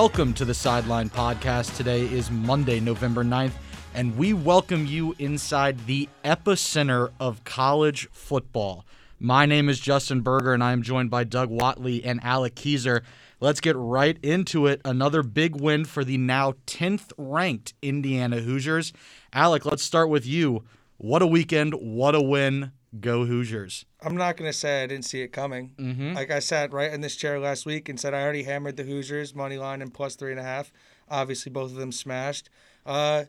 welcome to the Sideline Podcast. Today is Monday, November 9th, and we welcome you inside the epicenter of college football. My name is Justin Berger, and I am joined by Doug Watley and Alec Keyser. Let's get right into it. Another big win for the now 10th ranked Indiana Hoosiers. Alec, let's start with you. What a weekend. What a win. Go Hoosiers. I'm not gonna say I didn't see it coming. Mm-hmm. Like I sat right in this chair last week and said I already hammered the Hoosiers money line and plus three and a half. Obviously, both of them smashed. Uh,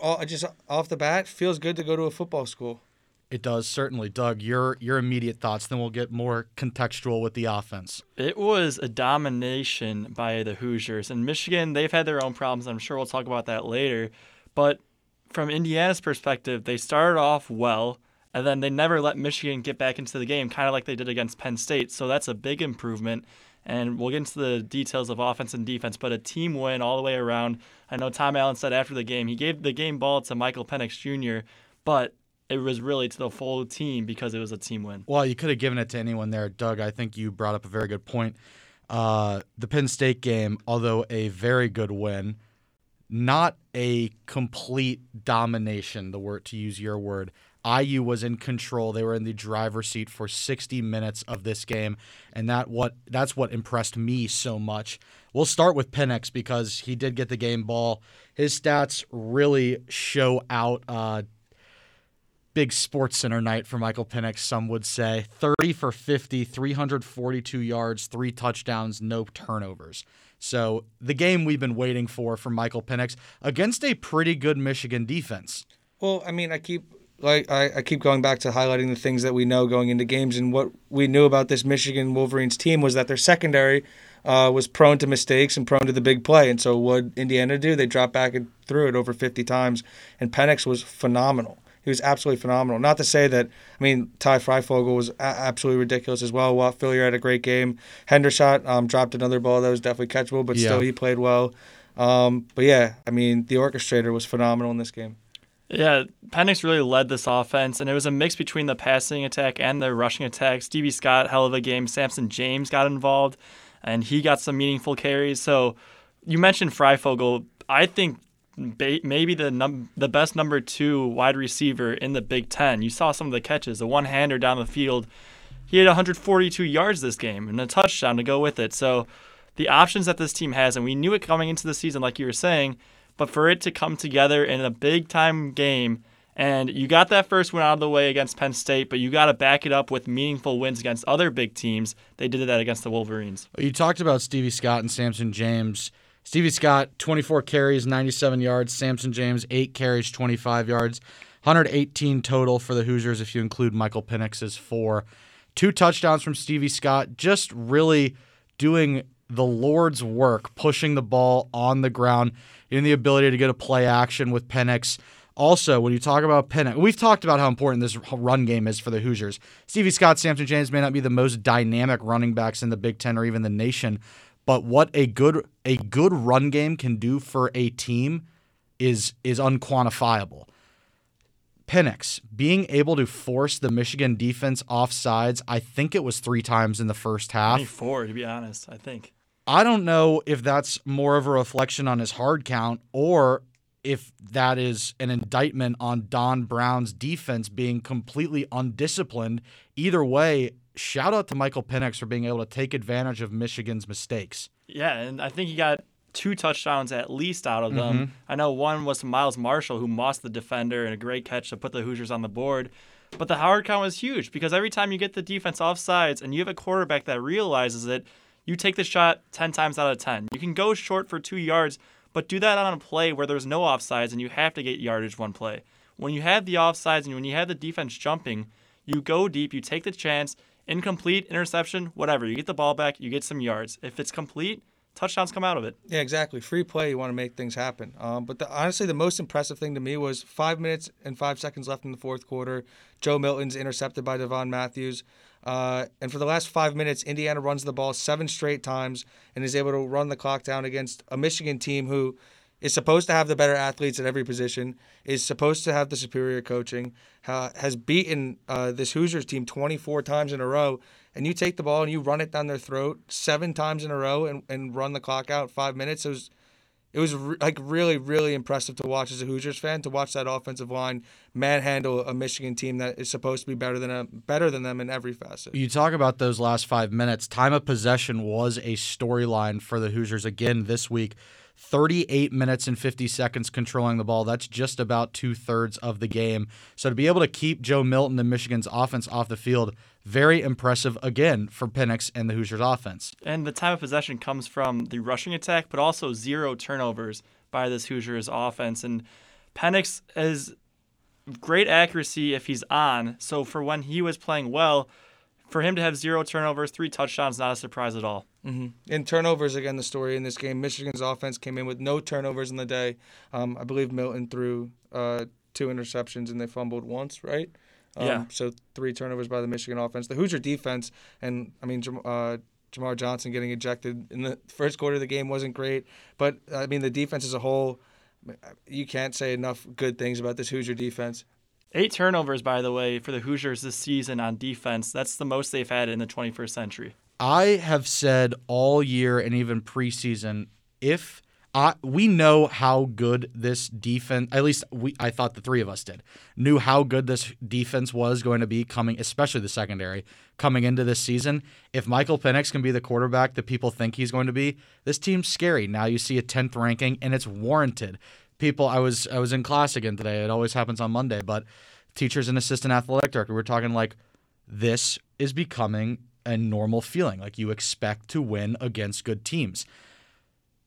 all, just off the bat, feels good to go to a football school. It does certainly, Doug. Your your immediate thoughts. Then we'll get more contextual with the offense. It was a domination by the Hoosiers. And Michigan, they've had their own problems. I'm sure we'll talk about that later. But from Indiana's perspective, they started off well and then they never let Michigan get back into the game, kind of like they did against Penn State. So that's a big improvement. And we'll get into the details of offense and defense, but a team win all the way around. I know Tom Allen said after the game, he gave the game ball to Michael Penix Jr., but it was really to the full team because it was a team win. Well, you could have given it to anyone there, Doug. I think you brought up a very good point. Uh, the Penn State game, although a very good win, not a complete domination, the word to use your word. IU was in control. They were in the driver's seat for 60 minutes of this game, and that what that's what impressed me so much. We'll start with Penix because he did get the game ball. His stats really show out. Uh, big sports center night for Michael Penix, some would say. 30 for 50, 342 yards, three touchdowns, no turnovers. So the game we've been waiting for from Michael Penix against a pretty good Michigan defense. Well, I mean, I keep like I, I keep going back to highlighting the things that we know going into games and what we knew about this Michigan Wolverines team was that their secondary uh, was prone to mistakes and prone to the big play. And so what Indiana do? They dropped back and threw it over 50 times, and Penix was phenomenal. He was absolutely phenomenal. Not to say that, I mean, Ty Fryfogle was a- absolutely ridiculous as well. Whop Philyor had a great game. Hendershot um, dropped another ball that was definitely catchable, but Yeah. still he played well. Um, but yeah, I mean, the orchestrator was phenomenal in this game. Yeah, Penix really led this offense, and it was a mix between the passing attack and the rushing attack. Stevie Scott, hell of a game. Samson James got involved, and he got some meaningful carries. So you mentioned Fryfogle. I think maybe the num- the best number two wide receiver in the Big Ten. You saw some of the catches, the one hander down the field. He had 142 yards this game and a touchdown to go with it. So the options that this team has, and we knew it coming into the season, like you were saying, but for it to come together in a big time game, and you got that first win out of the way against Penn State, but you got to back it up with meaningful wins against other big teams. They did that against the Wolverines. You talked about Stevie Scott and Samson James. Stevie Scott, 24 carries, 97 yards. Samson James, 8 carries, 25 yards. 118 total for the Hoosiers if you include Michael Penix's four. Two touchdowns from Stevie Scott, just really doing the Lord's work, pushing the ball on the ground, getting the ability to get a play action with Penix. Also, when you talk about Penix, we've talked about how important this run game is for the Hoosiers. Stevie Scott, Samson James may not be the most dynamic running backs in the Big Ten or even the nation, but what a good a good run game can do for a team is is unquantifiable. Penix being able to force the Michigan defense off sides, I think it was three times in the first half. Four, to be honest, I think. I don't know if that's more of a reflection on his hard count or if that is an indictment on Don Brown's defense being completely undisciplined. Either way, shout out to Michael Penix for being able to take advantage of Michigan's mistakes. Yeah, and I think he got two touchdowns at least out of them. Mm-hmm. I know one was from Miles Marshall, who mossed the defender and a great catch to put the Hoosiers on the board. But the hard count was huge because every time you get the defense off sides and you have a quarterback that realizes it, you take the shot 10 times out of 10. You can go short for two yards, but do that on a play where there's no offsides and you have to get yardage one play. When you have the offsides and when you have the defense jumping, you go deep, you take the chance, incomplete, interception, whatever. You get the ball back, you get some yards. If it's complete, touchdowns come out of it. Yeah, exactly. Free play, you want to make things happen. Um, but the, honestly, the most impressive thing to me was five minutes and five seconds left in the fourth quarter. Joe Milton's intercepted by Devon Matthews. Uh, and for the last five minutes, Indiana runs the ball seven straight times and is able to run the clock down against a Michigan team who is supposed to have the better athletes at every position, is supposed to have the superior coaching, ha- has beaten uh, this Hoosiers team 24 times in a row, and you take the ball and you run it down their throat seven times in a row and, and run the clock out five minutes. It was it was re- like really really impressive to watch as a Hoosiers fan to watch that offensive line manhandle a Michigan team that is supposed to be better than a, better than them in every facet. You talk about those last five minutes. Time of possession was a storyline for the Hoosiers again this week. 38 minutes and 50 seconds controlling the ball. That's just about two thirds of the game. So to be able to keep Joe Milton and Michigan's offense off the field, very impressive again for Penix and the Hoosiers offense. And the time of possession comes from the rushing attack, but also zero turnovers by this Hoosiers offense. And Penix has great accuracy if he's on. So for when he was playing well, for him to have zero turnovers, three touchdowns, not a surprise at all. Mm-hmm. In turnovers, again, the story in this game, Michigan's offense came in with no turnovers in the day. Um, I believe Milton threw uh, two interceptions and they fumbled once, right? Um, yeah. So three turnovers by the Michigan offense. The Hoosier defense, and I mean, uh, Jamar Johnson getting ejected in the first quarter of the game wasn't great, but I mean, the defense as a whole, you can't say enough good things about this Hoosier defense. Eight turnovers, by the way, for the Hoosiers this season on defense. That's the most they've had in the 21st century. I have said all year and even preseason, if I, we know how good this defense, at least we, I thought the three of us did, knew how good this defense was going to be coming, especially the secondary, coming into this season. If Michael Penix can be the quarterback that people think he's going to be, this team's scary. Now you see a 10th ranking, and it's warranted people I was I was in class again today. It always happens on Monday, but teachers and assistant athletic director we're talking like this is becoming a normal feeling. Like you expect to win against good teams.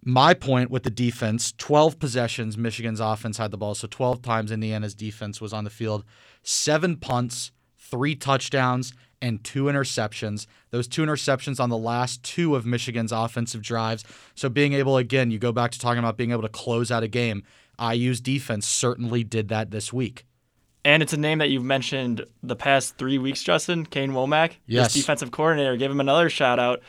My point with the defense 12 possessions, Michigan's offense had the ball. So 12 times Indiana's defense was on the field, seven punts, three touchdowns, and two interceptions. Those two interceptions on the last two of Michigan's offensive drives. So being able, again, you go back to talking about being able to close out a game. IU's defense certainly did that this week. And it's a name that you've mentioned the past three weeks, Justin. Kane Wommack, yes. this defensive coordinator. Give him another shout out.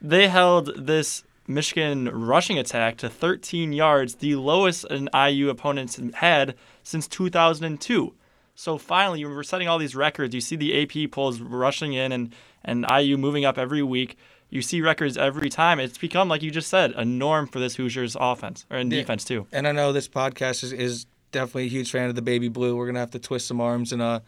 They held this Michigan rushing attack to 13 yards, the lowest an IU opponents had since 2002. So finally, we're setting all these records. You see the AP polls rushing in and, and IU moving up every week. You see records every time. It's become, like you just said, a norm for this Hoosiers offense or in yeah. defense, too. And I know this podcast is, is definitely a huge fan of the baby blue. We're going to have to twist some arms and uh,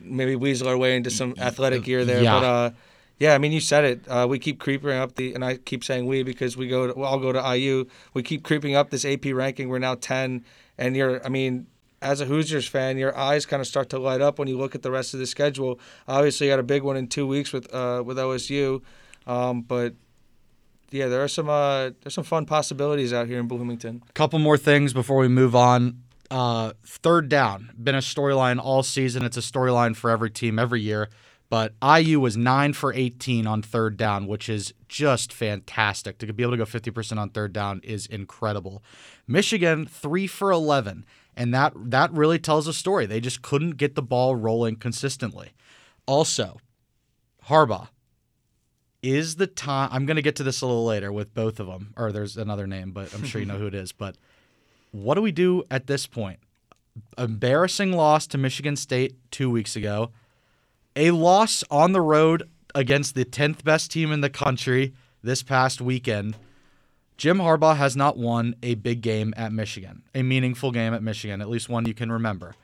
maybe weasel our way into some athletic gear there. Yeah. But uh, yeah, I mean, you said it. Uh, we keep creeping up the, and I keep saying we because we go, to, we all go to IU. We keep creeping up this AP ranking. We're now 10. And you're, I mean, as a Hoosiers fan, your eyes kind of start to light up when you look at the rest of the schedule. Obviously, you got a big one in two weeks with uh, with OSU, um, but yeah, there are some uh, there's some fun possibilities out here in Bloomington. Couple more things before we move on. Uh, third down been a storyline all season. It's a storyline for every team every year. But IU was nine for 18 on third down, which is just fantastic. To be able to go 50% on third down is incredible. Michigan, three for 11 and that that really tells a story. They just couldn't get the ball rolling consistently. Also, Harbaugh is the time. I'm going to get to this a little later with both of them, or there's another name, but I'm sure you know who it is. But what do we do at this point? Embarrassing loss to Michigan State two weeks ago, a loss on the road against the 10th best team in the country this past weekend Jim Harbaugh has not won a big game at Michigan, a meaningful game at Michigan, at least one you can remember.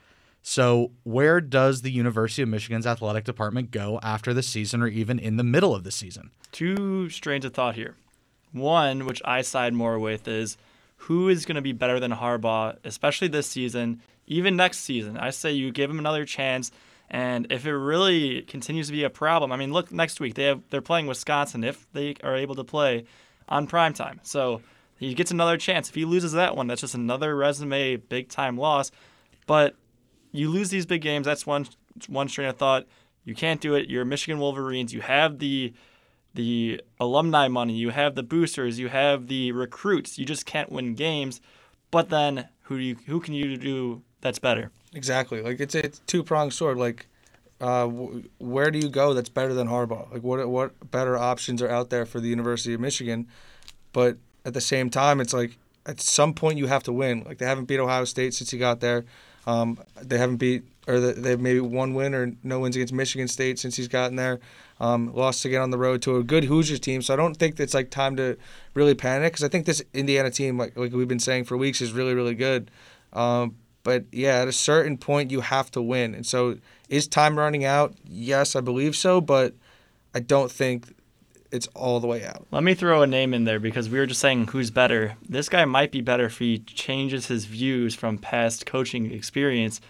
So, where does the University of Michigan's athletic department go after the season or even in the middle of the season? Two strains of thought here. One, which I side more with, is who is going to be better than Harbaugh, especially this season, even next season? I say you give him another chance. And if it really continues to be a problem, I mean, look next week they have they're playing Wisconsin. If they are able to play, on prime time. So he gets another chance. If he loses that one, that's just another resume big time loss. But you lose these big games. That's one one strain of thought. You can't do it. You're Michigan Wolverines. You have the the alumni money. You have the boosters. You have the recruits. You just can't win games. But then who do you, who can you do that's better? Exactly. Like it's a two pronged sword. Like uh, where do you go that's better than Harbaugh? Like, what what better options are out there for the University of Michigan? But at the same time, it's like at some point you have to win. Like they haven't beat Ohio State since he got there. Um, they haven't beat or they have maybe one win or no wins against Michigan State since he's gotten there. Um, lost again on the road to a good Hoosiers team, so I don't think it's like time to really panic because I think this Indiana team, like like we've been saying for weeks, is really really good. Um, but yeah, at a certain point you have to win, and so is time running out? Yes, I believe so, but I don't think it's all the way out. Let me throw a name in there because we were just saying who's better. This guy might be better if he changes his views from past coaching experience.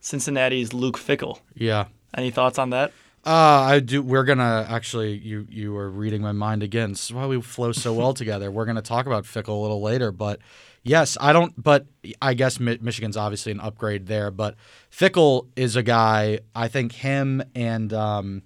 Cincinnati's Luke Fickell. Yeah. Any thoughts on that? Uh, I do. We're gonna actually. You you were reading my mind again. This is why we flow so well together. We're gonna talk about Fickell a little later, but yes, I don't. But I guess Michigan's obviously an upgrade there. But Fickell is a guy. I think him and um,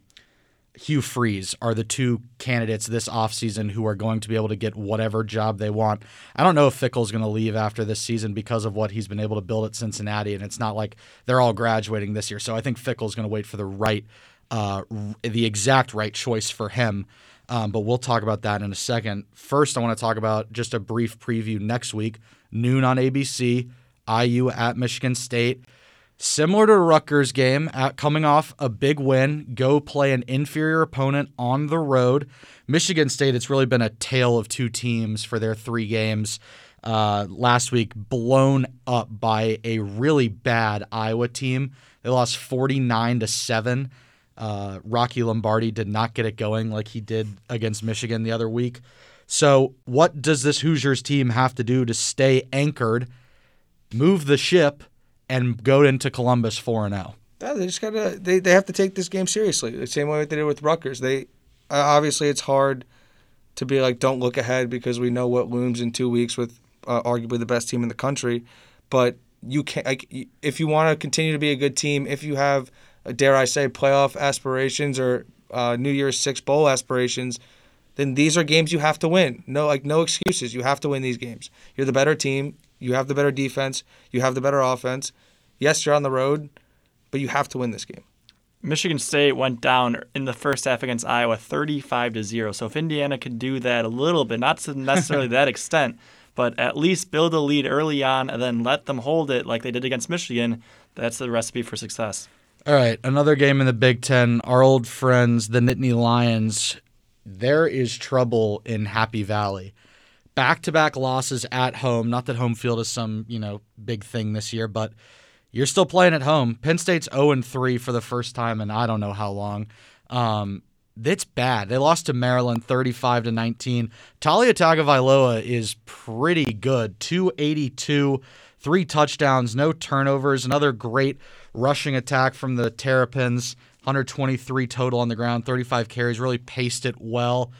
Hugh Freeze are the two candidates this offseason who are going to be able to get whatever job they want. I don't know if Fickell's going to leave after this season because of what he's been able to build at Cincinnati, and it's not like they're all graduating this year. So I think Fickell's going to wait for the right, uh, the exact right choice for him. Um, but we'll talk about that in a second. First, I want to talk about just a brief preview next week, noon on ABC, IU at Michigan State. Similar to Rutgers game, coming off a big win, go play an inferior opponent on the road. Michigan State, it's really been a tale of two teams for their three games. Uh, last week, blown up by a really bad Iowa team. They lost 49 to 7. Uh, Rocky Lombardi did not get it going like he did against Michigan the other week. So, what does this Hoosiers team have to do to stay anchored, move the ship, and go into Columbus four and zero. Yeah, they just gotta they, they have to take this game seriously. The same way they did with Rutgers. They uh, obviously it's hard to be like don't look ahead because we know what looms in two weeks with uh, arguably the best team in the country. But you can like if you want to continue to be a good team, if you have uh, dare I say playoff aspirations or uh, New Year's Six bowl aspirations, then these are games you have to win. No like no excuses. You have to win these games. You're the better team. You have the better defense. You have the better offense. Yes, you're on the road, but you have to win this game. Michigan State went down in the first half against Iowa 35 to 0. So if Indiana could do that a little bit, not to necessarily that extent, but at least build a lead early on and then let them hold it like they did against Michigan, that's the recipe for success. All right, another game in the Big Ten. Our old friends, the Nittany Lions, there is trouble in Happy Valley back to back losses at home. Not that home field is some, you know, big thing this year, but you're still playing at home. Penn State's 0 3 for the first time in I don't know how long. Um, it's bad. They lost to Maryland 35 to 19. Taulia Tagovailoa is pretty good. 282, three touchdowns, no turnovers. Another great rushing attack from the Terrapins. 123 total on the ground, 35 carries, really paced it well.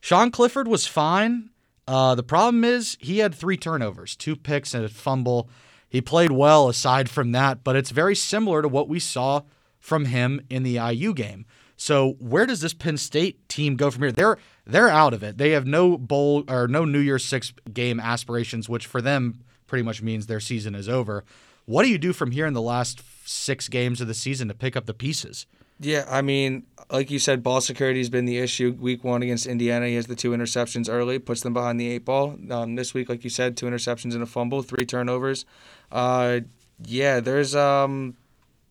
Sean Clifford was fine. Uh, the problem is he had three turnovers, two picks, and a fumble. He played well aside from that, but it's very similar to what we saw from him in the IU game. So where does this Penn State team go from here? They're they're out of it. They have no bowl or no New Year's Six game aspirations, which for them pretty much means their season is over. What do you do from here in the last six games of the season to pick up the pieces? Yeah, I mean, like you said, ball security has been the issue. Week one against Indiana, he has the two interceptions early, puts them behind the eight ball. Um, this week, like you said, two interceptions and a fumble, three turnovers. Uh, yeah, there's um,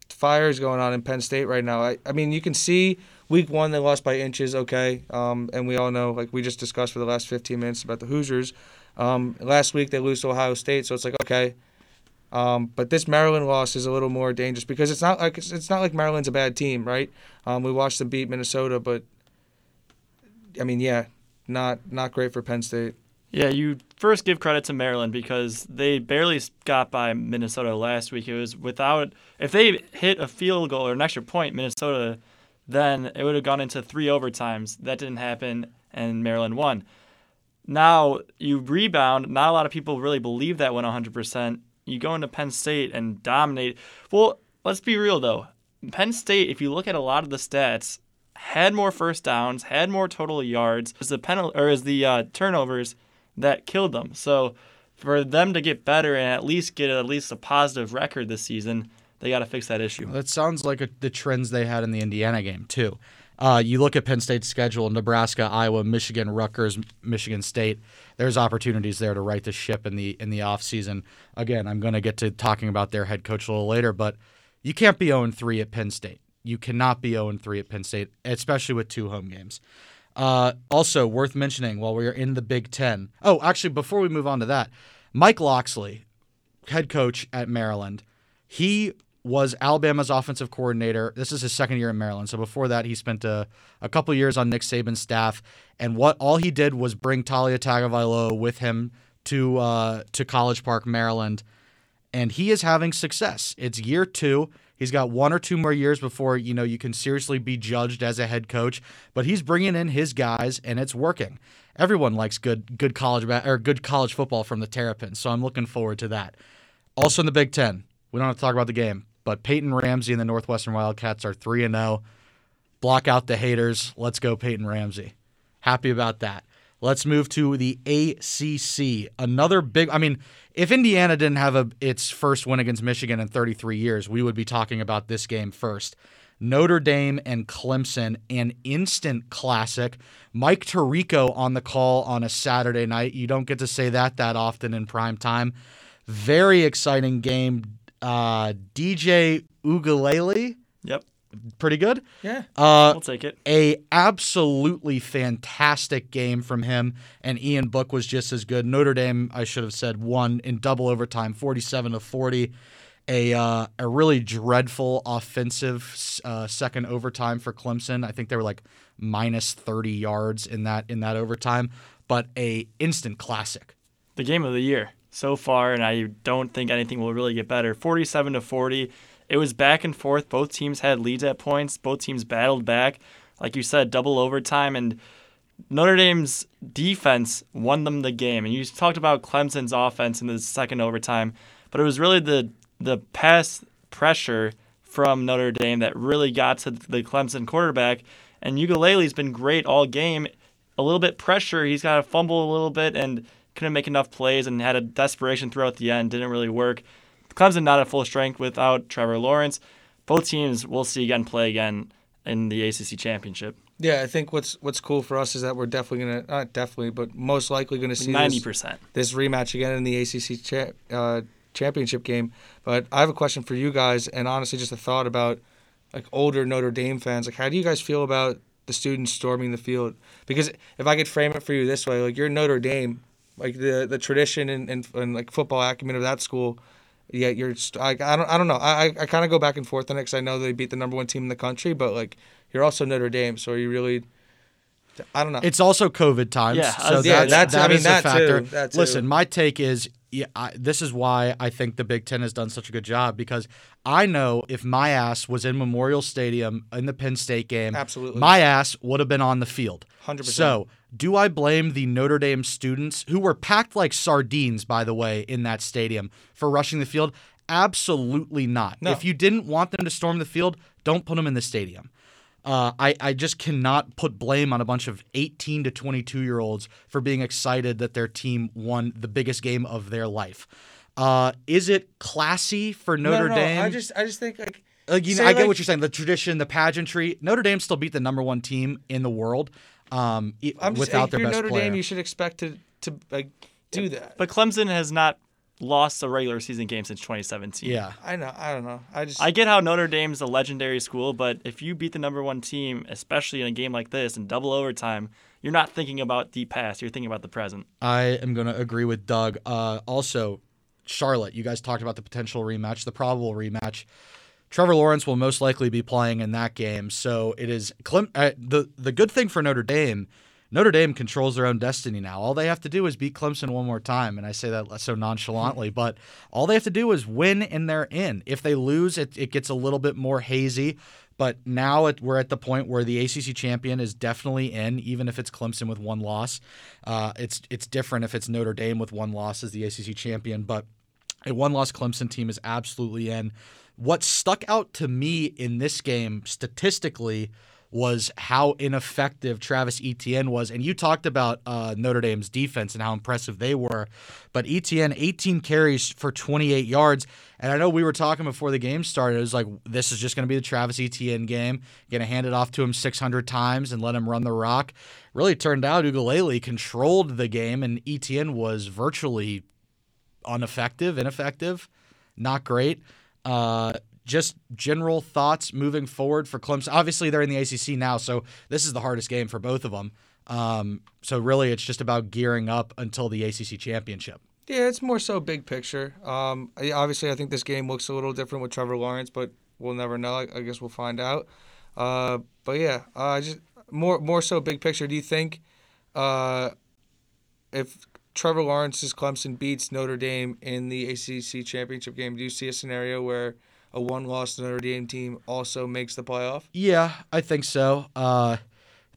fires going on in Penn State right now. I, I mean, you can see week one they lost by inches, okay, um, and we all know, like we just discussed for the last 15 minutes about the Hoosiers. Um, last week they lose to Ohio State, so it's like okay, um, but this Maryland loss is a little more dangerous because it's not like it's not like Maryland's a bad team, right? Um, we watched them beat Minnesota, but I mean, yeah, not not great for Penn State. Yeah, you first give credit to Maryland because they barely got by Minnesota last week. It was without if they hit a field goal or an extra point, Minnesota, then it would have gone into three overtimes. That didn't happen, and Maryland won. Now you rebound. Not a lot of people really believe that went 100 percent you go into Penn State and dominate. Well, let's be real though. Penn State, if you look at a lot of the stats, had more first downs, had more total yards. As the penalty or as the uh, turnovers that killed them. So for them to get better and at least get at least a positive record this season, they got to fix that issue. That sounds like a, the trends they had in the Indiana game too. Uh, you look at Penn State's schedule: Nebraska, Iowa, Michigan, Rutgers, Michigan State. There's opportunities there to right the ship in the in the offseason. Again, I'm going to get to talking about their head coach a little later, but you can't be 0 3 at Penn State. You cannot be 0 3 at Penn State, especially with two home games. Uh, also worth mentioning while we are in the Big Ten. Oh, actually, before we move on to that, Mike Locksley, head coach at Maryland, he was Alabama's offensive coordinator. This is his second year in Maryland. So before that, he spent a, a couple years on Nick Saban's staff. And what all he did was bring Taulia Tagovailoa with him to uh, to College Park, Maryland, and he is having success. It's year two. He's got one or two more years before you know you can seriously be judged as a head coach. But he's bringing in his guys, and it's working. Everyone likes good good college or good college football from the Terrapins, so I'm looking forward to that. Also in the Big Ten, we don't have to talk about the game, but Peyton Ramsey and the Northwestern Wildcats are three and zero. Block out the haters. Let's go, Peyton Ramsey. Happy about that. Let's move to the ACC. Another big. I mean, if Indiana didn't have a, its first win against Michigan in 33 years, we would be talking about this game first. Notre Dame and Clemson, an instant classic. Mike Tirico on the call on a Saturday night. You don't get to say that that often in prime time. Very exciting game. Uh, DJ Uiagalelei, Yep. pretty good. Yeah. Uh, I'll take it. a absolutely fantastic game from him, and Ian Book was just as good. Notre Dame, I should have said, won in double overtime, forty-seven to forty. A uh, a really dreadful offensive uh, second overtime for Clemson. I think they were like minus thirty yards in that in that overtime, but a instant classic. the game of the year so far, and I don't think anything will really get better. 47 to 40. It was back and forth. Both teams had leads at points. Both teams battled back. Like you said, double overtime. And Notre Dame's defense won them the game. And you talked about Clemson's offense in the second overtime, but it was really the the pass pressure from Notre Dame that really got to the Clemson quarterback. And Uiagalelei's been great all game. A little bit pressure. He's got to fumble a little bit and couldn't make enough plays and had a desperation throughout the end. Didn't really work. Clemson not at full strength without Trevor Lawrence. Both teams we'll see again play again in the ACC championship. Yeah, I think what's what's cool for us is that we're definitely gonna not definitely, but most likely gonna see Ninety this, percent. this rematch again in the ACC cha- uh, championship game. But I have a question for you guys, and honestly, just a thought about like older Notre Dame fans. Like, how do you guys feel about the students storming the field? Because if I could frame it for you this way, like you're Notre Dame, like the the tradition and, and, and like football acumen of that school. Yeah, you're. st- I, I don't. I don't know. I I, I kind of go back and forth on it because I know they beat the number one team in the country, but like you're also Notre Dame, so are you really? I don't know. It's also COVID times, Yeah, so uh, that's, yeah, that's- that I mean, is that a factor. too, that too. Listen, my take is, yeah, I, this is why I think the Big Ten has done such a good job because I know if my ass was in Memorial Stadium in the Penn State game, Absolutely. my ass would have been on the field. 100%. So, do I blame the Notre Dame students who were packed like sardines, by the way, in that stadium for rushing the field? Absolutely not. No. If you didn't want them to storm the field, don't put them in the stadium. Uh, I, I just cannot put blame on a bunch of 18 to 22 year olds for being excited that their team won the biggest game of their life. Uh, is it classy for No, Notre no, no, Dame? I just I just think like like, you know, say, I get what you're saying. The tradition, the pageantry. Notre Dame still beat the number one team in the world um, I'm just without if their you're best Notre player. Dame, you should expect to to like do that. But Clemson has not lost a regular season game since 2017. yeah. I know, I don't know. I just I get how Notre Dame's a legendary school, but if you beat the number one team, especially in a game like this in double overtime, you're not thinking about the past. You're thinking about the present. I am going to agree with Doug. Uh, also, Charlotte, you guys talked about the potential rematch, the probable rematch. Trevor Lawrence will most likely be playing in that game, so it is Clem- uh, the the good thing for Notre Dame. Notre Dame controls their own destiny now. All they have to do is beat Clemson one more time, and I say that so nonchalantly, but all they have to do is win, and they're in. If they lose, it, it gets a little bit more hazy. But now it, we're at the point where the ACC champion is definitely in, even if it's Clemson with one loss. Uh, it's it's different if it's Notre Dame with one loss as the ACC champion, but a one loss Clemson team is absolutely in. What stuck out to me in this game statistically was how ineffective Travis Etienne was. And you talked about uh, Notre Dame's defense and how impressive they were. But Etienne, 18 carries for 28 yards. And I know we were talking before the game started. It was like, this is just going to be the Travis Etienne game. Going to hand it off to him 600 times and let him run the rock. Really turned out Uiagalelei controlled the game, and Etienne was virtually ineffective, ineffective, not great. Uh, just general thoughts moving forward for Clemson. Obviously, they're in the ACC now, so this is the hardest game for both of them. Um, so really, it's just about gearing up until the ACC championship. Yeah, it's more so big picture. Um, obviously, I think this game looks a little different with Trevor Lawrence, but we'll never know. I, guess we'll find out. Uh, but yeah, uh, just more more so big picture. Do you think uh, if Trevor Lawrence's Clemson beats Notre Dame in the ACC championship game, do you see a scenario where a one-loss Notre Dame team also makes the playoff? Yeah, I think so. Uh,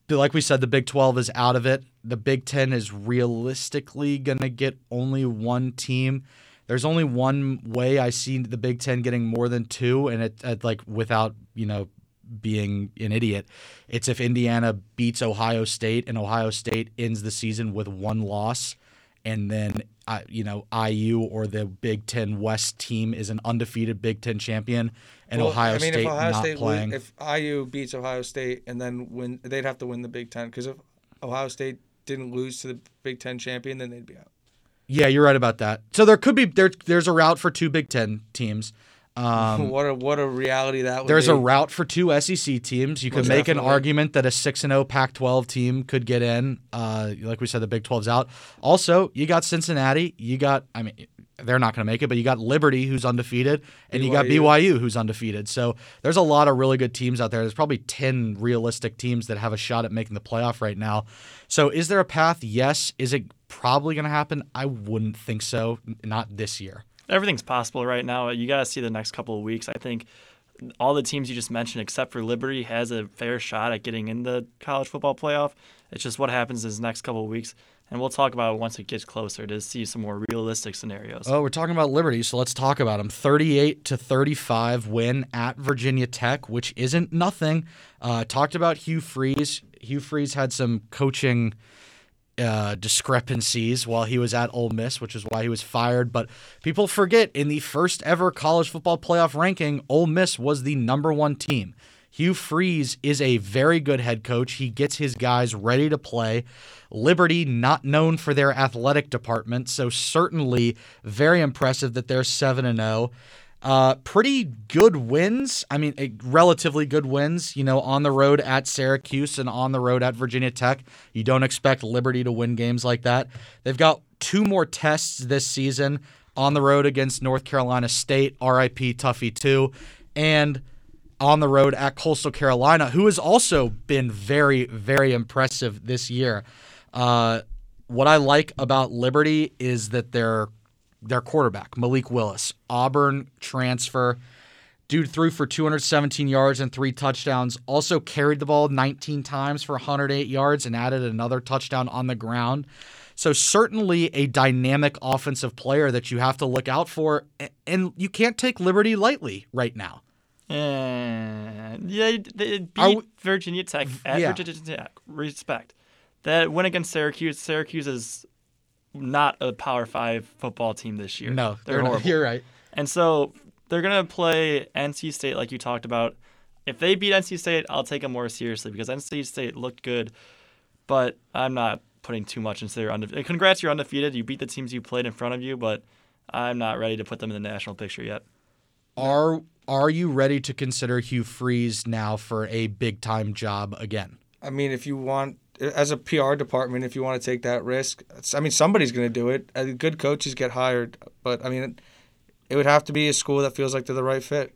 like we said, the Big 12 is out of it. The Big 10 is realistically going to get only one team. There's only one way I see the Big 10 getting more than two, and it, it like without you know being an idiot. It's if Indiana beats Ohio State and Ohio State ends the season with one loss and then uh, you know IU or the Big Ten West team is an undefeated Big Ten champion, and well, Ohio I mean, State if Ohio not State playing. if IU beats Ohio State and then win, they'd have to win the Big Ten because if Ohio State didn't lose to the Big Ten champion, then they'd be out. Yeah, you're right about that. So there could be there, there's a route for two Big Ten teams. Um, what a what a reality that would There's be. a route for two SEC teams. You could make an argument that a six and zero oh Pac-12 team could get in. Uh, like we said, the Big 12's out. Also, you got Cincinnati. You got I mean they're not going to make it, but you got Liberty who's undefeated, and BYU. you got BYU who's undefeated. So there's a lot of really good teams out there. There's probably ten realistic teams that have a shot at making the playoff right now. So is there a path? Yes. Is it probably going to happen? I wouldn't think so. Not this year everything's possible right now. You got to see the next couple of weeks. I think all the teams you just mentioned, except for Liberty, has a fair shot at getting in the college football playoff. It's just what happens in the next couple of weeks. And we'll talk about it once it gets closer to see some more realistic scenarios. Oh, we're talking about Liberty, so let's talk about them. 38 to 35 win at Virginia Tech, which isn't nothing. Uh, talked about Hugh Freeze. Hugh Freeze had some coaching uh, discrepancies while he was at Ole Miss, which is why he was fired. But people forget in the first ever college football playoff ranking, Ole Miss was the number one team. Hugh Freeze is a very good head coach. He gets his guys ready to play. Liberty, not known for their athletic department, so certainly very impressive that they're 7 and 0. Uh, pretty good wins. I mean, a, relatively good wins. You know, on the road at Syracuse and on the road at Virginia Tech. You don't expect Liberty to win games like that. They've got two more tests this season on the road against North Carolina State, RIP Tuffy 2, and on the road at Coastal Carolina, who has also been very, very impressive this year. Uh, what I like about Liberty is that they're their quarterback, Malik Willis, Auburn transfer. Dude threw for 217 yards and three touchdowns. Also carried the ball 19 times for 108 yards and added another touchdown on the ground. So certainly a dynamic offensive player that you have to look out for, and you can't take Liberty lightly right now. Uh, yeah, they beat we, Virginia Tech at yeah. Virginia Tech. Respect that win against Syracuse. Syracuse is not a Power Five football team this year. No, they're, they're horrible. You're right. And so they're gonna play NC State like you talked about. If they beat NC State, I'll take them more seriously because NC State looked good, but I'm not putting too much into their undefeated. Congrats, you're undefeated. You beat the teams you played in front of you, but I'm not ready to put them in the national picture yet. Are Are you ready to consider Hugh Freeze now for a big time job again? I mean, if you want as a PR department, if you want to take that risk, I mean, somebody's going to do it. Uh, good coaches get hired, but I mean, it would have to be a school that feels like they're the right fit.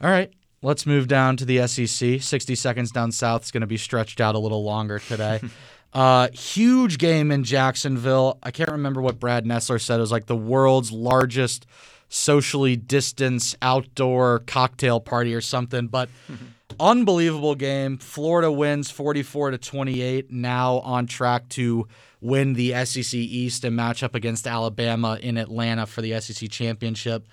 All right, let's move down to the SEC. 60 seconds down south is going to be stretched out a little longer today. uh, huge game in Jacksonville. I can't remember what Brad Nessler said. It was like the world's largest socially distanced outdoor cocktail party or something, but. unbelievable game. Florida wins 44 to 28. Now on track to win the SEC East and match up against Alabama in Atlanta for the SEC championship.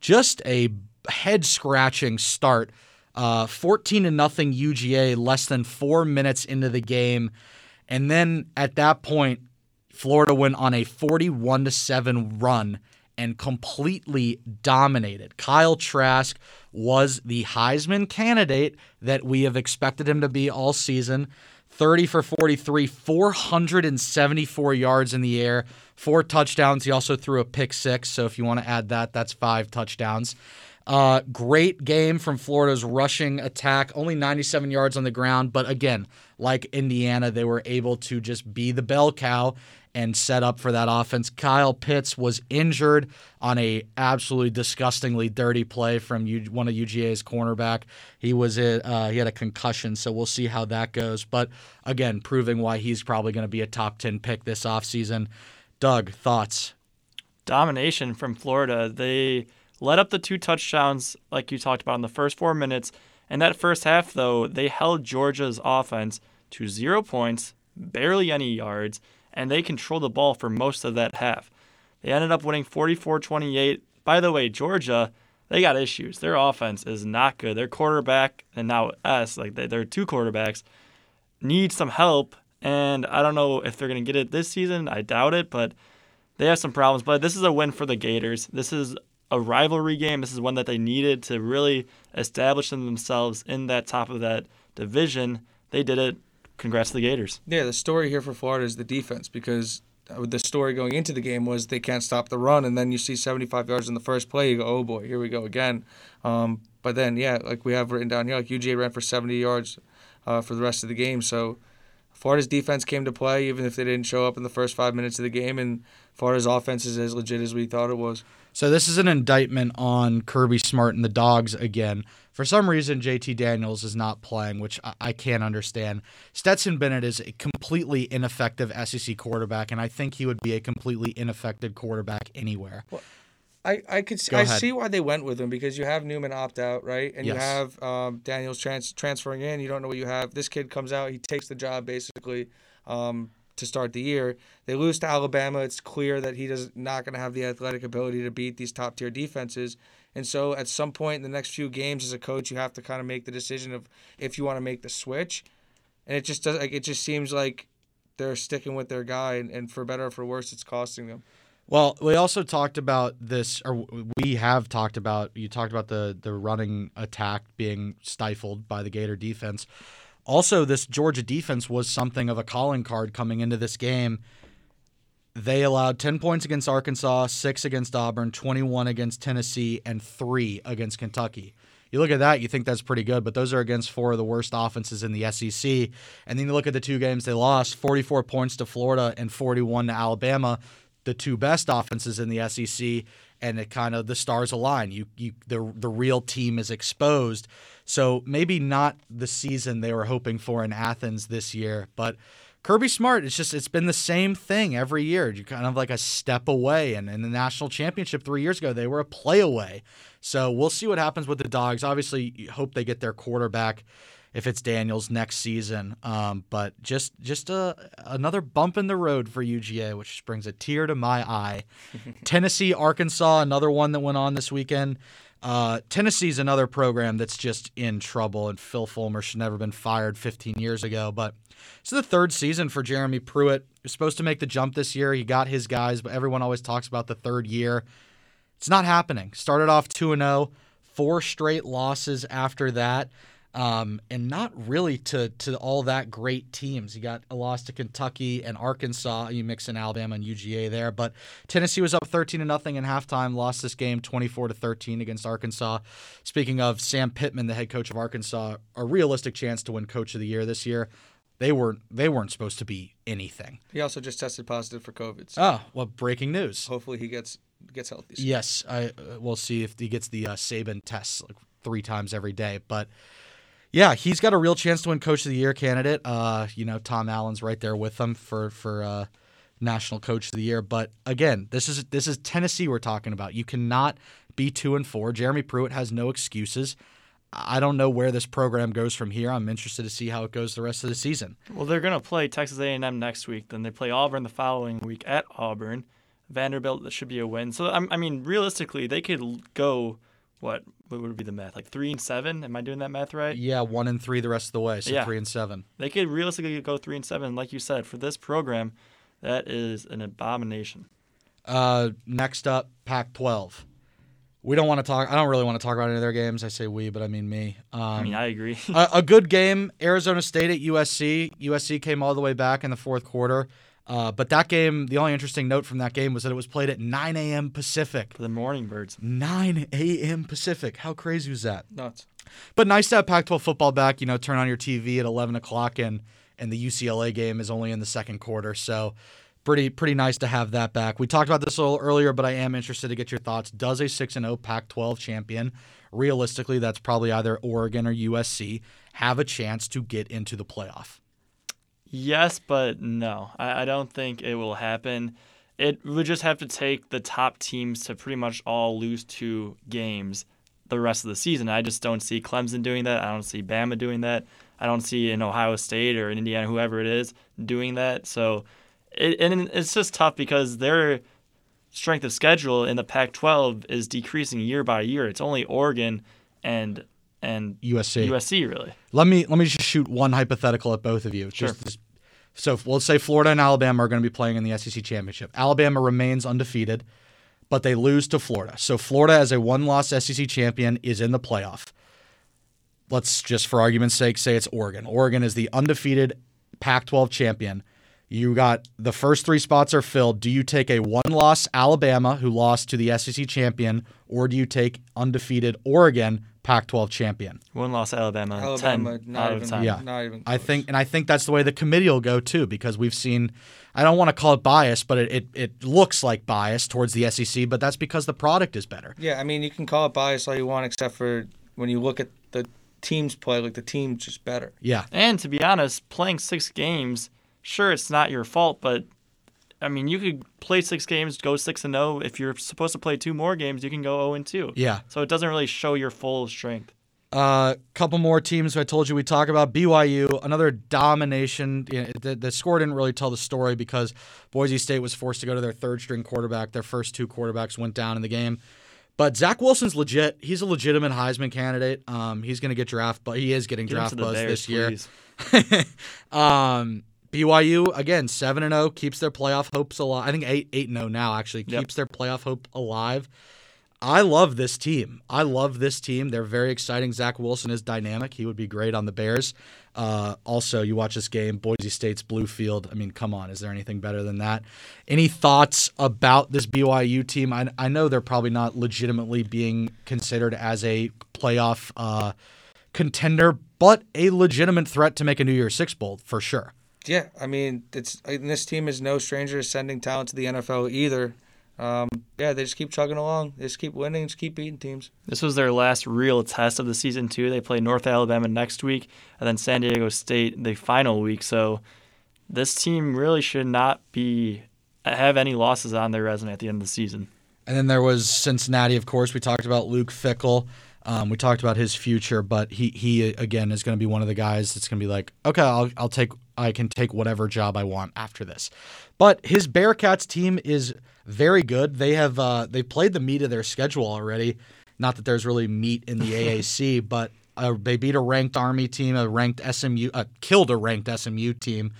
Just a head scratching start Uh, 14 to nothing UGA less than four minutes into the game. And then at that point, Florida went on a 41 to 7 run and completely dominated. Kyle Trask was the Heisman candidate that we have expected him to be all season. 30 for 43, 474 yards in the air, four touchdowns. He also threw a pick six. So if you want to add that, that's five touchdowns. Uh, great game from Florida's rushing attack. Only 97 yards on the ground, but again, like Indiana, they were able to just be the bell cow and set up for that offense. Kyle Pitts was injured on a absolutely disgustingly dirty play from one of UGA's cornerback. He was uh, he had a concussion, so we'll see how that goes. But again, proving why he's probably going to be a top 10 pick this offseason. Doug, thoughts? Domination from Florida. They led up the two touchdowns, like you talked about, in the first four minutes. And that first half, though, they held Georgia's offense to zero points, barely any yards, and they controlled the ball for most of that half. They ended up winning 44 28. By the way, Georgia, they got issues. Their offense is not good. Their quarterback, and now us, like they're two quarterbacks, need some help. And I don't know if they're going to get it this season. I doubt it, but they have some problems. But this is a win for the Gators. This is a rivalry game. This is one that they needed to really establish themselves in that top of that division. They did it. Congrats to the Gators. Yeah, the story here for Florida is the defense because uh, the story going into the game was they can't stop the run, and then you see 75 yards in the first play, you go, oh boy, here we go again. Um, but then, yeah, like we have written down here, like UGA ran for 70 yards uh, for the rest of the game. So Florida's defense came to play, even if they didn't show up in the first five minutes of the game, and Florida's offense is as legit as we thought it was. So this is an indictment on Kirby Smart and the Dogs again. For some reason, JT Daniels is not playing, which I, can't understand. Stetson Bennett is a completely ineffective SEC quarterback, and I think he would be a completely ineffective quarterback anywhere. Well, I, I could see, I see why they went with him because you have Newman opt out, right? And yes. you have um, Daniels trans- transferring in. You don't know what you have. This kid comes out, he takes the job basically. Um, to start the year. They lose to Alabama. It's clear that he does not going to have the athletic ability to beat these top tier defenses. And so at some point in the next few games as a coach, you have to kind of make the decision of if you want to make the switch. And it just does like it just seems like they're sticking with their guy, and, and for better or for worse, it's costing them. Well, we also talked about this, or we have talked about. You talked about the the running attack being stifled by the Gator defense. Also, this Georgia defense was something of a calling card coming into this game. They allowed 10 points against Arkansas, 6 against Auburn, 21 against Tennessee, and 3 against Kentucky. You look at that, you think that's pretty good, but those are against four of the worst offenses in the SEC. And then you look at the two games they lost 44 points to Florida and 41 to Alabama, the two best offenses in the SEC. And it kind of the stars align. You, you, the the real team is exposed. So maybe not the season they were hoping for in Athens this year, but Kirby Smart, it's just it's been the same thing every year. You kind of like a step away. And in the national championship three years ago, they were a play away. So we'll see what happens with the dogs. Obviously, hope they get their quarterback if it's Daniels next season. Um, but just just a, another bump in the road for UGA, which brings a tear to my eye. Tennessee, Arkansas, another one that went on this weekend. Uh, Tennessee's another program that's just in trouble, and Phil Fulmer should never been fired 15 years ago. But it's the third season for Jeremy Pruitt. He was supposed to make the jump this year. He got his guys, but everyone always talks about the third year. It's not happening. Started off 2 0, four straight losses after that um, and not really to to all that great teams. You got a loss to Kentucky and Arkansas. You mix in Alabama and UGA there, but Tennessee was up thirteen to nothing in halftime. Lost this game twenty four to thirteen against Arkansas. Speaking of Sam Pittman, the head coach of Arkansas, a realistic chance to win Coach of the Year this year. They weren't they weren't supposed to be anything. He also just tested positive for COVID. So oh, well, breaking news. Hopefully he gets gets healthy. Soon. Yes, I uh, we'll see if he gets the uh, Saban tests like three times every day, but yeah, he's got a real chance to win Coach of the Year candidate. Uh, you know, Tom Allen's right there with him for for uh, National Coach of the Year. But again, this is this is Tennessee we're talking about. You cannot be two and four. Jeremy Pruitt has no excuses. I don't know where this program goes from here. I'm interested to see how it goes the rest of the season. Well, they're going to play Texas A&M next week. Then they play Auburn the following week at Auburn. Vanderbilt that should be a win. So I mean, realistically, they could go what what would be the math? Like three and seven? Am I doing that math right? Yeah, one and three the rest of the way, so Yeah. three and seven. They could realistically go three and seven. Like you said, for this program, that is an abomination. Uh, next up, Pac-12. We don't want to talk. I don't really want to talk about any of their games. I say we, but I mean me. Um, I mean, I agree. a, a good game. Arizona State at USC. USC came all the way back in the fourth quarter. Uh, but that game, the only interesting note from that game was that it was played at 9 a.m. Pacific. for the morning birds. 9 a.m. Pacific. How crazy was that? Nuts. But nice to have Pac-12 football back. You know, turn on your TV at 11 o'clock, and and the UCLA game is only in the second quarter. So, pretty pretty nice to have that back. We talked about this a little earlier, but I am interested to get your thoughts. Does a 6 and 0 Pac-12 champion, realistically, that's probably either Oregon or USC, have a chance to get into the playoff? Yes, but no. I, I don't think it will happen. It would just have to take the top teams to pretty much all lose two games the rest of the season. I just don't see Clemson doing that. I don't see Bama doing that. I don't see an Ohio State or in Indiana, whoever it is, doing that. So, it, and it's just tough because their strength of schedule in the Pac-12 is decreasing year by year. It's only Oregon and and USC. USC really. Let me let me just shoot one hypothetical at both of you. Sure. Just, so let's say Florida and Alabama are going to be playing in the SEC championship. Alabama remains undefeated, but they lose to Florida. So Florida, as a one-loss SEC champion, is in the playoff. Let's just, for argument's sake, say it's Oregon. Oregon is the undefeated Pac-12 champion. You got the first three spots are filled. Do you take a one-loss Alabama, who lost to the SEC champion, or do you take undefeated Oregon, Pac-12 champion? One loss Alabama, Alabama, 10 not out even, of 10. Yeah. not even. I think, and I think that's the way the committee will go too, because we've seen. I don't want to call it bias, but it, it, it looks like bias towards the SEC, but that's because the product is better. Yeah, I mean, you can call it bias all you want, except for when you look at the teams play, like the team's just better. Yeah, And to be honest, playing six games, sure, it's not your fault, but I mean, you could play six games, go six and zero. If you're supposed to play two more games, you can go zero and two. yeah. So it doesn't really show your full strength. A uh, couple more teams I told you we talk about. BYU, another domination. You know, The, the score didn't really tell the story because Boise State was forced to go to their third string quarterback. Their first two quarterbacks went down in the game. But Zach Wilson's legit. He's a legitimate Heisman candidate. Um, he's going to get draft, but he is getting Get draft buzz Bears, this year. um, BYU again seven and zero keeps their playoff hopes alive. I think eight eight and zero now actually Yep. keeps their playoff hope alive. I love this team. I love this team. They're very exciting. Zach Wilson is dynamic. He would be great on the Bears. Uh, also, you watch this game, Boise State's blue field. I mean, come on, is there anything better than that? Any thoughts about this BYU team? I, I know they're probably not legitimately being considered as a playoff uh, contender, but a legitimate threat to make a New Year's Six Bowl for sure. Yeah, I mean, it's and this team is no stranger to sending talent to the NFL either. Um, yeah, they just keep chugging along. They just keep winning, just keep beating teams. This was their last real test of the season too. They play North Alabama next week, and then San Diego State the final week. So this team really should not be have any losses on their resume at the end of the season. And then there was Cincinnati, of course. We talked about Luke Fickell. Um, we talked about his future, but he he again is going to be one of the guys that's going to be like, okay, I'll I'll take I can take whatever job I want after this. But his Bearcats team is very good. They have uh, they played the meat of their schedule already. Not that there's really meat in the AAC, but uh, they beat a ranked Army team, a ranked SMU, uh, killed a ranked SMU team.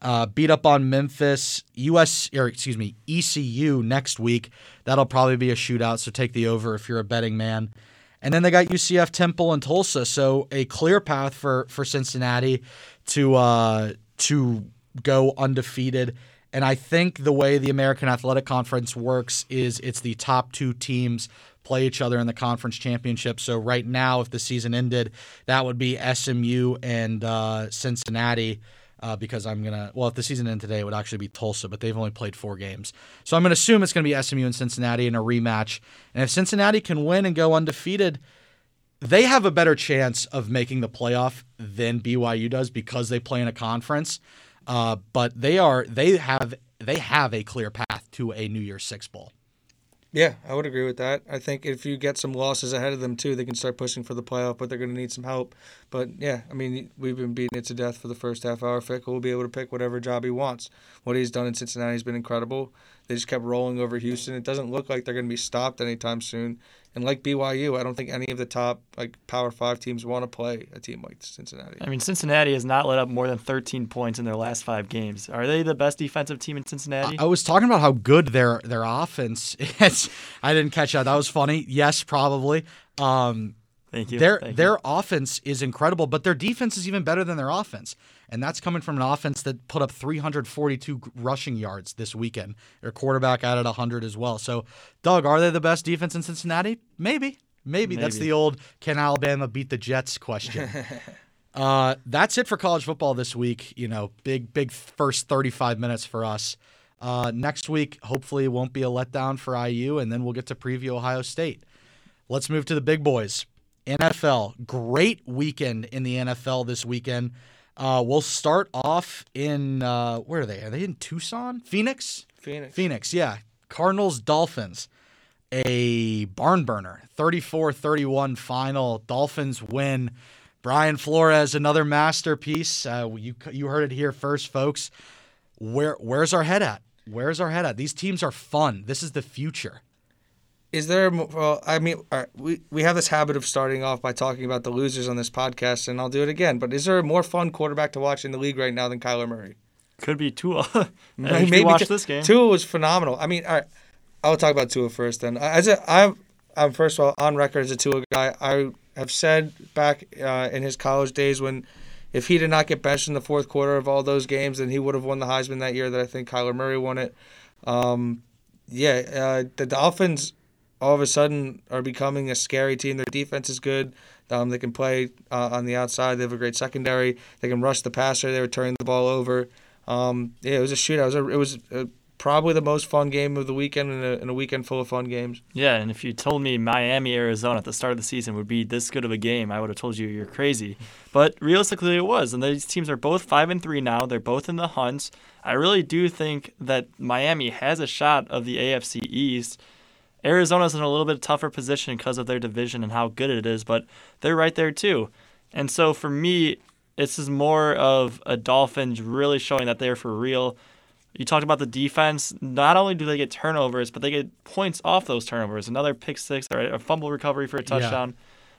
Uh, beat up on Memphis, US or excuse me, ECU next week. That'll probably be a shootout, so take the over if you're a betting man. And then they got UCF, Temple, and Tulsa, so a clear path for for Cincinnati to uh, to go undefeated. And I think the way the American Athletic Conference works is it's the top two teams play each other in the conference championship. So right now, if the season ended, that would be SMU and uh, Cincinnati. Uh, because I'm gonna well, if the season ended today, it would actually be Tulsa, but they've only played four games, so I'm gonna assume it's gonna be SMU and Cincinnati in a rematch. And if Cincinnati can win and go undefeated, they have a better chance of making the playoff than BYU does because they play in a conference. Uh, but they are they have they have a clear path to a New Year's Six bowl. Yeah, I would agree with that. I think if you get some losses ahead of them too, they can start pushing for the playoff, but they're going to need some help. But yeah, I mean, we've been beating it to death for the first half hour. Fickell will be able to pick whatever job he wants. What he's done in Cincinnati has been incredible. They just kept rolling over Houston. It doesn't look like they're going to be stopped anytime soon. And like BYU, I don't think any of the top like Power Five teams want to play a team like Cincinnati. I mean, Cincinnati has not let up more than 13 points in their last five games. Are they the best defensive team in Cincinnati? I was talking about how good their their offense is. I didn't catch that. That was funny. Yes, probably. Um, Thank you. Their Thank you. their offense is incredible, but their defense is even better than their offense, and that's coming from an offense that put up 342 rushing yards this weekend. Their quarterback added 100 as well. So, Doug, are they the best defense in Cincinnati? Maybe, maybe, that's the old "Can Alabama beat the Jets?" question. uh, that's it for college football this week. You know, big big first 35 minutes for us. Uh, next week, hopefully, it won't be a letdown for IU, and then we'll get to preview Ohio State. Let's move to the big boys. NFL, great weekend in the NFL this weekend. Uh, we'll start off in uh, where are they? Are they in Tucson, Phoenix? Phoenix. Phoenix, yeah. Cardinals, Dolphins, a barn burner, 34-31 final. Dolphins win. Brian Flores, another masterpiece. Uh, you you heard it here first, folks. Where where's our head at? Where's our head at? These teams are fun. This is the future. Is there? Well, I mean, we we have this habit of starting off by talking about the losers on this podcast, and I'll do it again. But is there a more fun quarterback to watch in the league right now than Kyler Murray? Could be Tua. Maybe Maybe watch Tua- this game. Tua was phenomenal. I mean, all right, I'll talk about Tua first. Then, as a, I'm, I'm first of all on record as a Tua guy. I have said back uh, in his college days when, if he did not get benched in the fourth quarter of all those games, then he would have won the Heisman that year. That I think Kyler Murray won it. Um, yeah, uh, the Dolphins all of a sudden are becoming a scary team. Their defense is good. Um, they can play uh, on the outside. They have a great secondary. They can rush the passer. They were turning the ball over. Um, yeah, it was a shootout. It was, a, it was uh probably the most fun game of the weekend in a, a weekend full of fun games. Yeah, and if you told me Miami, Arizona at the start of the season would be this good of a game, I would have told you you're crazy. But realistically, it was. And these teams are both five and three now. They're both in the hunt. I really do think that Miami has a shot of the AFC East. Arizona's in a little bit tougher position because of their division and how good it is, but they're right there too. And so for me, this is more of a Dolphins really showing that they're for real. You talked about the defense. Not only do they get turnovers, but they get points off those turnovers. Another pick six or a fumble recovery for a touchdown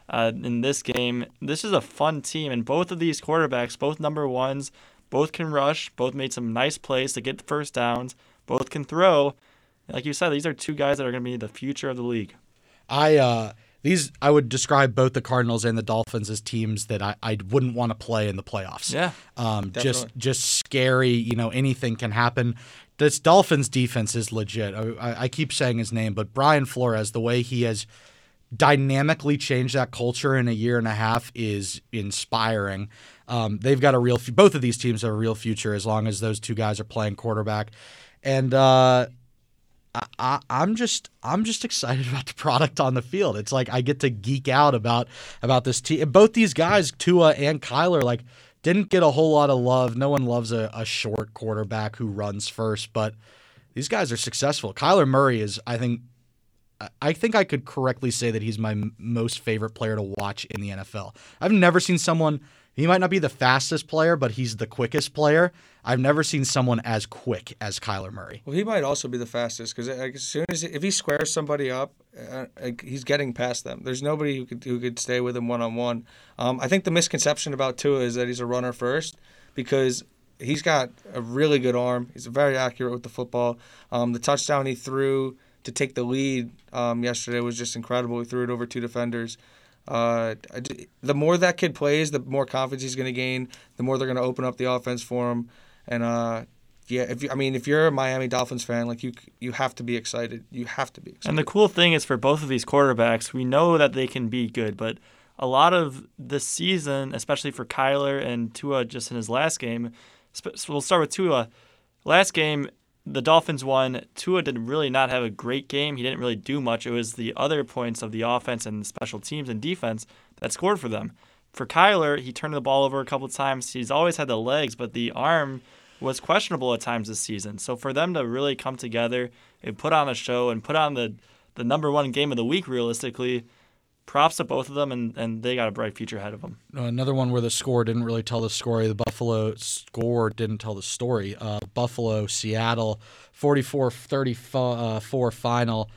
uh, in this game. This is a fun team, and both of these quarterbacks, both number ones, both can rush. Both made some nice plays to get first downs. Both can throw. Like you said, these are two guys that are going to be the future of the league. I uh these I would describe both the Cardinals and the Dolphins as teams that I, I wouldn't want to play in the playoffs. Yeah. Um just just scary, you know, anything can happen. This Dolphins defense is legit. I, I keep saying his name, but Brian Flores, the way he has dynamically changed that culture in a year and a half is inspiring. Um, they've got a real, both of these teams have a real future as long as those two guys are playing quarterback. And uh, I, I'm just I'm just excited about the product on the field. It's like I get to geek out about about this team. Both these guys, Tua and Kyler, like didn't get a whole lot of love. No one loves a, a short quarterback who runs first, but these guys are successful. Kyler Murray is, I think, I- think I could correctly say that he's my most favorite player to watch in the NFL. I've never seen someone. He might not be the fastest player, but he's the quickest player. I've never seen someone as quick as Kyler Murray. Well, he might also be the fastest because as soon as if he squares somebody up, uh, he's getting past them. There's nobody who could who could stay with him one on one. I think the misconception about Tua is that he's a runner first because he's got a really good arm. He's very accurate with the football. Um, the touchdown he threw to take the lead um, yesterday was just incredible. He threw it over two defenders. Uh, the more that kid plays, the more confidence he's going to gain. The more they're going to open up the offense for him. And uh, yeah, if you, I mean, if you're a Miami Dolphins fan, like you, you have to be excited. You have to be excited. And the cool thing is for both of these quarterbacks, we know that they can be good, but a lot of this season, especially for Kyler and Tua just in his last game, we'll start with Tua. Last game, the Dolphins won. Tua did really not have a great game. He didn't really do much. It was the other points of the offense and special teams and defense that scored for them. For Kyler, he turned the ball over a couple of times. He's always had the legs, but the arm was questionable at times this season. So for them to really come together and put on a show and put on the the number one game of the week realistically, props to both of them, and, and they got a bright future ahead of them. Uh, Another one where the score didn't really tell the story. The Buffalo score didn't tell the story. Uh, Buffalo, Seattle, 44 34 final.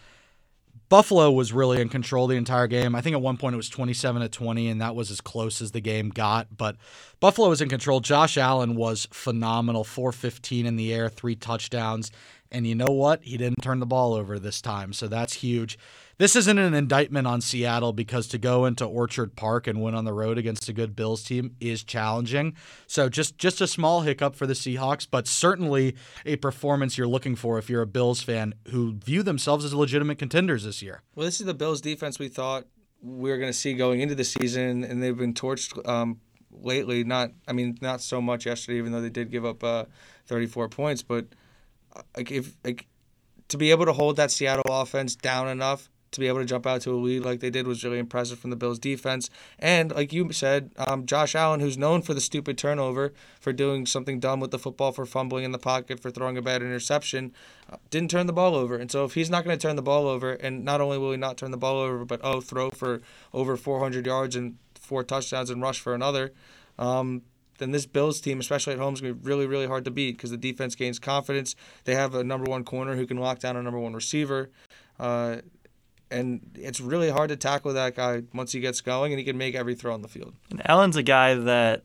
Buffalo was really in control the entire game. I think at one point it was 27 to 20, and that was as close as the game got. But Buffalo was in control. Josh Allen was phenomenal 415 in the air, three touchdowns. And you know what? He didn't turn the ball over this time. So that's huge. This isn't an indictment on Seattle because to go into Orchard Park and win on the road against a good Bills team is challenging. So just just a small hiccup for the Seahawks, but certainly a performance you're looking for if you're a Bills fan who view themselves as legitimate contenders this year. Well, this is the Bills defense we thought we were going to see going into the season, and they've been torched um, lately. Not, I mean, not so much yesterday, even though they did give up uh, 34 points. But uh, like if like to be able to hold that Seattle offense down enough to be able to jump out to a lead like they did was really impressive from the Bills defense. And like you said, um, Josh Allen, who's known for the stupid turnover, for doing something dumb with the football, for fumbling in the pocket, for throwing a bad interception, uh, didn't turn the ball over. And so if he's not going to turn the ball over, and not only will he not turn the ball over, but oh, throw for over 400 yards and four touchdowns and rush for another. Um, then this Bills team, especially at home, is going to be really, really hard to beat because the defense gains confidence. They have a number one corner who can lock down a number one receiver. Uh, and it's really hard to tackle that guy once he gets going, and he can make every throw on the field. And Allen's a guy that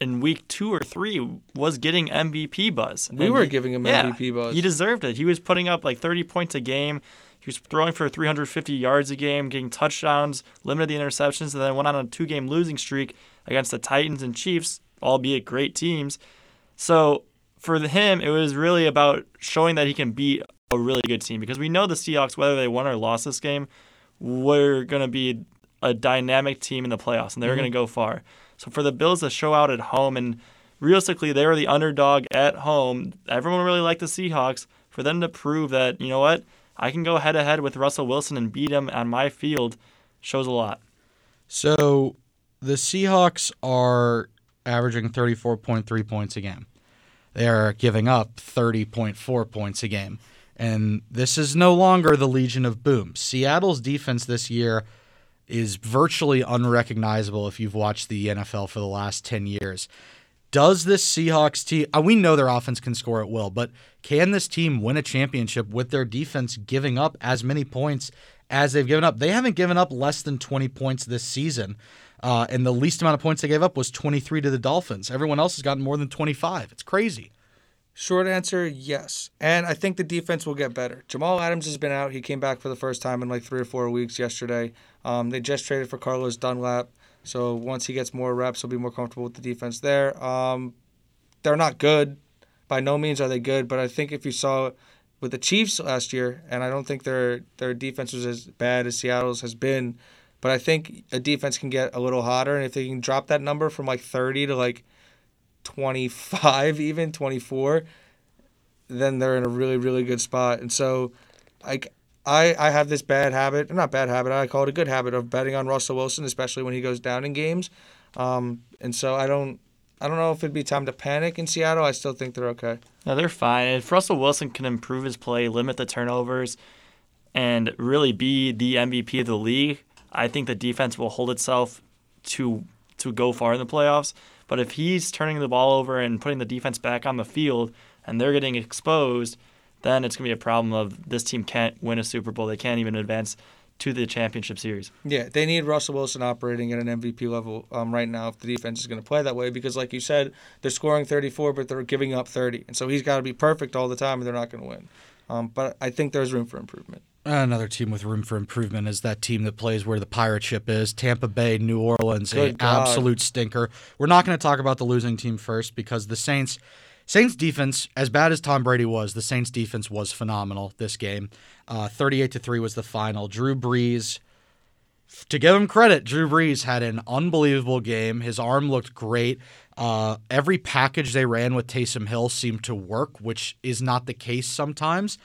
in week two or three was getting MVP buzz. We And were he- giving him yeah, MVP buzz. He deserved it. He was putting up like 30 points a game. He was throwing for 350 yards a game, getting touchdowns, limited the interceptions, and then went on a two-game losing streak against the Titans and Chiefs, albeit great teams. So for him, it was really about showing that he can beat a really good team because we know the Seahawks, whether they won or lost this game, were going to be a dynamic team in the playoffs and they were mm-hmm. going to go far. So for the Bills to show out at home and realistically they were the underdog at home, everyone really liked the Seahawks. For them to prove that, you know what, I can go head to head with Russell Wilson and beat him on my field shows a lot. So the Seahawks are averaging 34.3 points a game. They are giving up 30.4 points a game. And this is no longer the Legion of Boom. Seattle's defense this year is virtually unrecognizable if you've watched the NFL for the last 10 years. Does this Seahawks team, uh, we know their offense can score at will, but can this team win a championship with their defense giving up as many points as they've given up? They haven't given up less than 20 points this season. Uh, and the least amount of points they gave up was 23 to the Dolphins. Everyone else has gotten more than 25. It's crazy. Short answer, yes. And I think the defense will get better. Jamal Adams has been out. He came back for the first time in like three or four weeks yesterday. Um, they just traded for Carlos Dunlap. So once he gets more reps, he'll be more comfortable with the defense there. Um, they're not good. By no means are they good. But I think if you saw with the Chiefs last year, and I don't think their, their defense was as bad as Seattle's has been, but I think a defense can get a little hotter. And if they can drop that number from like 30 to like 25 even 24 then they're in a really really good spot and so like I, I have this bad habit not bad habit i call it a good habit of betting on russell wilson especially when he goes down in games um, and so i don't i don't know if it'd be time to panic in seattle i still think they're okay No, they're fine. If Russell Wilson can improve his play, limit the turnovers, and really be the MVP of the league, I think the defense will hold itself to to go far in the playoffs. But if he's turning the ball over and putting the defense back on the field and they're getting exposed, then it's going to be a problem of this team can't win a Super Bowl. They can't even advance to the championship series. Yeah, they need Russell Wilson operating at an MVP level um, right now if the defense is going to play that way because, like you said, they're scoring 34, but they're giving up 30. And so he's got to be perfect all the time, and they're not going to win. Um, but I think there's room for improvement. Another team with room for improvement is that team that plays where the pirate ship is Tampa Bay, New Orleans, a Good God. absolute stinker. We're not going to talk about the losing team first because the Saints Saints defense, as bad as Tom Brady was, the Saints defense was phenomenal this game. Uh, 38 to 3 was the final. Drew Brees to give him credit, Drew Brees had an unbelievable game. His arm looked great. Uh, every package they ran with Taysom Hill seemed to work, which is not the case sometimes.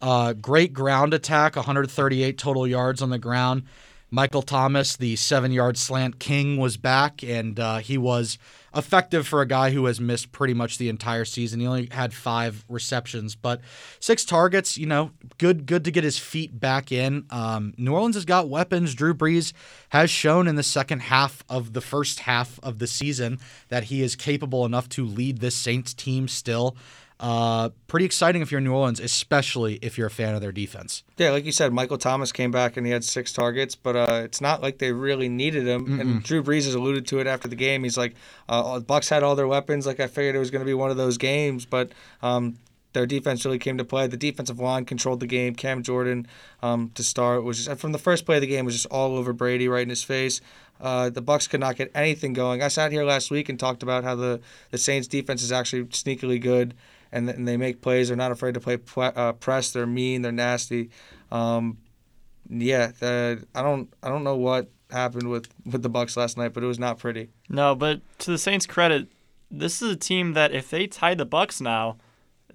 Uh, great ground attack, 138 total yards on the ground. Michael Thomas, the seven yard slant king, was back, and uh, he was effective for a guy who has missed pretty much the entire season. He only had five receptions, but six targets. You know, good, good to get his feet back in. Um, New Orleans has got weapons. Drew Brees has shown in the second half of the first half of the season that he is capable enough to lead this Saints team still. Uh, pretty exciting if you're in New Orleans, especially if you're a fan of their defense. Yeah, like you said, Michael Thomas came back and he had six targets, but uh, it's not like they really needed him. Mm-mm. And Drew Brees has alluded to it after the game. He's like, uh, "Bucks had all their weapons. Like I figured it was going to be one of those games, but um, their defense really came to play. The defensive line controlled the game. Cam Jordan um, to start was just, from the first play of the game was just all over Brady, right in his face. Uh, the Bucks could not get anything going. I sat here last week and talked about how the, the Saints defense is actually sneakily good and, and they make plays. They're not afraid to play uh, press. They're mean. They're nasty. Um, yeah, the, I don't I don't know what happened with, with the Bucks last night, but it was not pretty. No, but to the Saints' credit, this is a team that if they tie the Bucks now,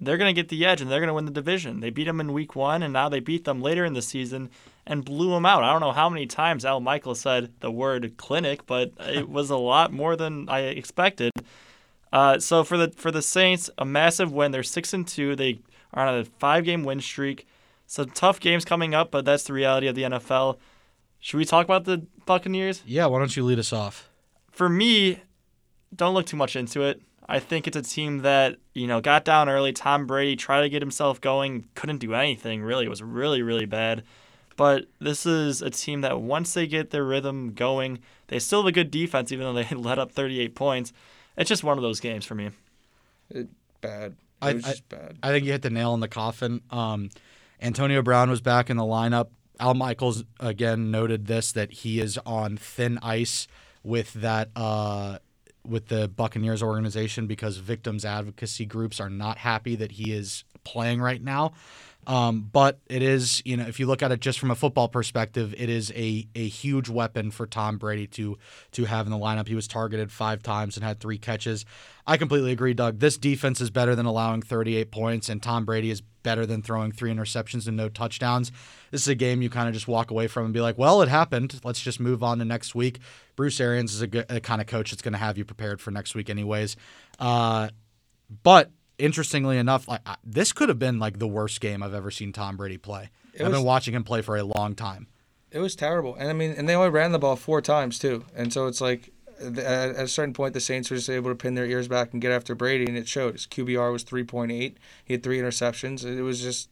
they're going to get the edge and they're going to win the division. They beat them in week one, and now they beat them later in the season and blew them out. I don't know how many times Al Michael said the word clinic, but it was a lot more than I expected. Uh, so for the for the Saints, a massive win. They're six and two. They are on a five game win streak. Some tough games coming up, but that's the reality of the NFL. Should we talk about the Buccaneers? Yeah, why don't you lead us off? For me, don't look too much into it. I think it's a team that, you know, got down early. Tom Brady tried to get himself going, couldn't do anything, really. It was really, really bad. But this is a team that once they get their rhythm going, they still have a good defense, even though they let up 38 points. It's just one of those games for me. It, bad. It I, was just bad. I think you hit the nail on the coffin. Um, Antonio Brown was back in the lineup. Al Michaels again noted this that he is on thin ice with that uh, with the Buccaneers organization because victims advocacy groups are not happy that he is playing right now. Um, but it is, you know, if you look at it just from a football perspective, it is a, a huge weapon for Tom Brady to to have in the lineup. He was targeted five times and had three catches. I completely agree, Doug. This defense is better than allowing 38 points, and Tom Brady is better than throwing three interceptions and no touchdowns. This is a game you kind of just walk away from and be like, well, it happened. Let's just move on to next week. Bruce Arians is a, good, a kind of coach that's going to have you prepared for next week, anyways. Uh, but interestingly enough, like this could have been like the worst game I've ever seen Tom Brady play. It I've was, been watching him play for a long time. It was terrible, and I mean, and they only ran the ball four times too, and so it's like at a certain point the Saints were just able to pin their ears back and get after Brady, and it showed. His QBR was three point eight. He had three interceptions. It was just,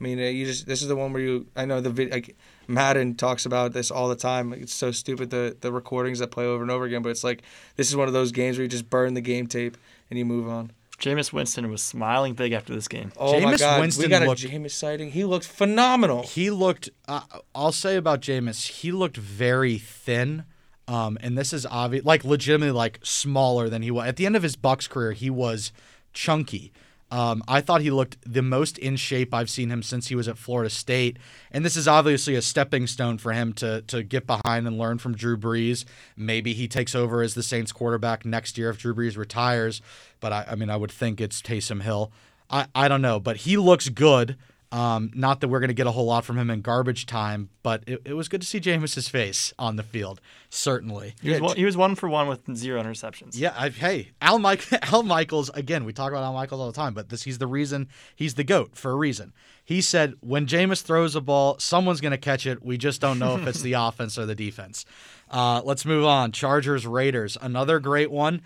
I mean, you just this is the one where you. I know the video. Like, Madden talks about this all the time. It's so stupid the the recordings that play over and over again, but it's like this is one of those games where you just burn the game tape and you move on. Jameis Winston was smiling big after this game. Oh Jameis my God, Winston we got looked, a Jameis sighting. He looked phenomenal. He looked. Uh, I'll say about Jameis, he looked very thin. Um, and this is obvious, like legitimately, like smaller than he was at the end of his Bucks career. He was chunky. Um, I thought he looked the most in shape I've seen him since he was at Florida State, and this is obviously a stepping stone for him to to get behind and learn from Drew Brees. Maybe he takes over as the Saints quarterback next year if Drew Brees retires, but I, I mean I would think it's Taysom Hill. I, I don't know, but he looks good. Um, not that we're going to get a whole lot from him in garbage time, but it, it was good to see Jameis's face on the field. Certainly, he was, one, he was one for one with zero interceptions. Yeah, I, hey, Al Mike, Al Michaels again. We talk about Al Michaels all the time, but this he's the reason he's the goat for a reason. He said when Jameis throws a ball, someone's going to catch it. We just don't know if it's the offense or the defense. Uh, let's move on. Chargers Raiders, another great one.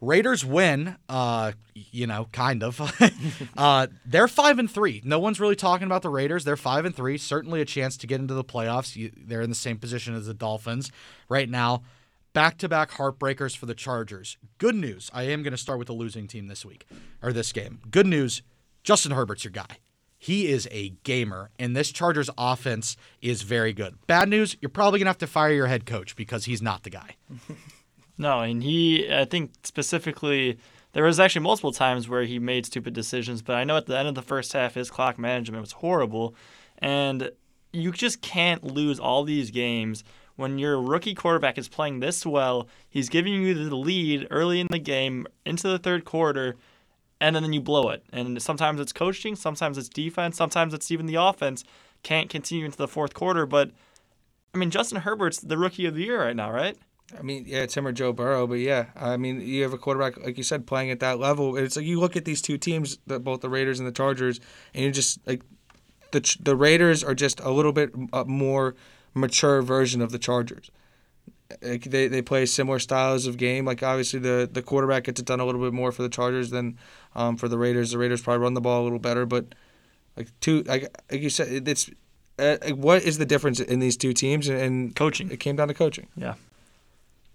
Raiders win, uh, you know, kind of. uh, they're five and three. No one's really talking about the Raiders. They're five and three. Certainly a chance to get into the playoffs. You, they're in the same position as the Dolphins right now. Back to back heartbreakers for the Chargers. Good news. I am going to start with the losing team this week or this game. Good news. Justin Herbert's your guy. He is a gamer, and this Chargers offense is very good. Bad news, you're probably going to have to fire your head coach because he's not the guy. No, and he, I think specifically, there was actually multiple times where he made stupid decisions, but I know at the end of the first half, his clock management was horrible. And you just can't lose all these games when your rookie quarterback is playing this well. He's giving you the lead early in the game into the third quarter, and then you blow it. And sometimes it's coaching, sometimes it's defense, sometimes it's even the offense can't continue into the fourth quarter. But I mean, Justin Herbert's the rookie of the year right now, right? I mean, yeah, it's him or Joe Burrow, but yeah, I mean, you have a quarterback like you said playing at that level. It's like you look at these two teams, the, both the Raiders and the Chargers, and you just like the the Raiders are just a little bit uh, more mature version of the Chargers. Like, They they play similar styles of game. Like obviously the the quarterback gets it done a little bit more for the Chargers than um, for the Raiders. The Raiders probably run the ball a little better, but like two like like you said, it- it's uh, what is the difference in these two teams? And Coaching. it came down to coaching. Yeah.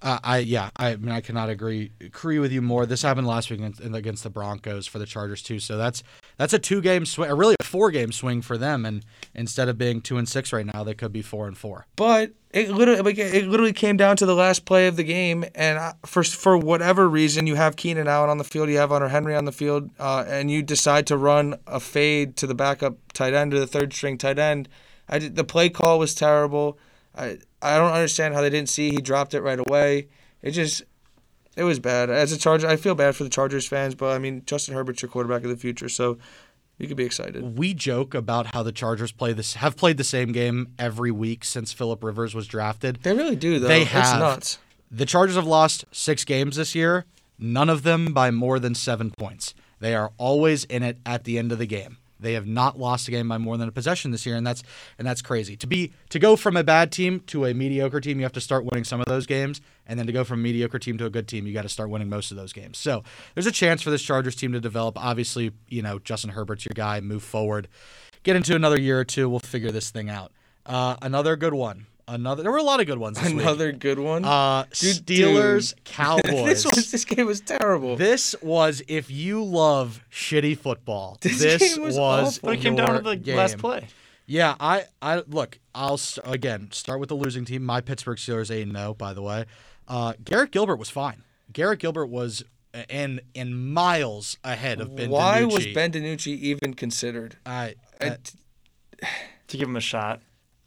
Uh, I yeah, I mean I cannot agree agree with you more. This happened last week against, against the Broncos for the Chargers too. So that's that's a two game swing, really a four game swing for them. And instead of being two and six right now, they could be four and four. But it literally, it literally came down to the last play of the game, and I- for for whatever reason, you have Keenan Allen on the field, you have Hunter Henry on the field, uh, and you decide to run a fade to the backup tight end or the third string tight end. I did, the play call was terrible. I I don't understand how they didn't see he dropped it right away. It just it was bad. As a Charger, I feel bad for the Chargers fans, but I mean Justin Herbert's your quarterback of the future, so you could be excited. We joke about how the Chargers play this have played the same game every week since Philip Rivers was drafted. They really do though. They It's have. nuts. The Chargers have lost six games this year, none of them by more than seven points. They are always in it at the end of the game. They have not lost a game by more than a possession this year, and that's and that's crazy. To be to go from a bad team to a mediocre team, you have to start winning some of those games, and then to go from a mediocre team to a good team, you got to start winning most of those games. So there's a chance for this Chargers team to develop. Obviously, you know Justin Herbert's your guy. Move forward, get into another year or two. We'll figure this thing out. Uh, another good one. Another. There were a lot of good ones. This week. Another good one. Uh, Dude, Steelers, dude. Cowboys. this was this game was terrible. This was if you love shitty football. This This, game was was, awful. But it came down to your the last play. Yeah, I, I look. I'll s- again start with the losing team. My Pittsburgh Steelers eight zero. By the way, uh, Garrett Gilbert was fine. Garrett Gilbert was in in miles ahead of Ben. Why DiNucci. was Ben DiNucci even considered? I, I, uh, To give him a shot.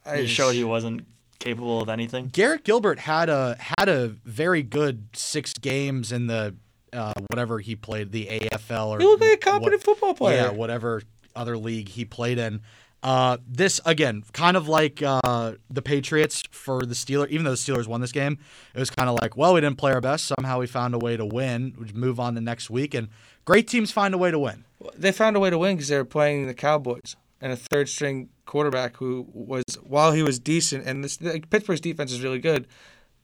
I He showed he wasn't capable of anything. Garrett Gilbert had a had a very good six games in the uh, whatever he played the AFL or He looked like a competent what- football player. Yeah, whatever other league he played in. Uh, this again, kind of like uh, the Patriots for the Steelers. Even though the Steelers won this game, it was kind of like, well, we didn't play our best. Somehow we found a way to win. We move on to next week, and great teams find a way to win. They found a way to win because they were playing the Cowboys and a third string quarterback who was while he was decent and this like, Pittsburgh's defense is really good,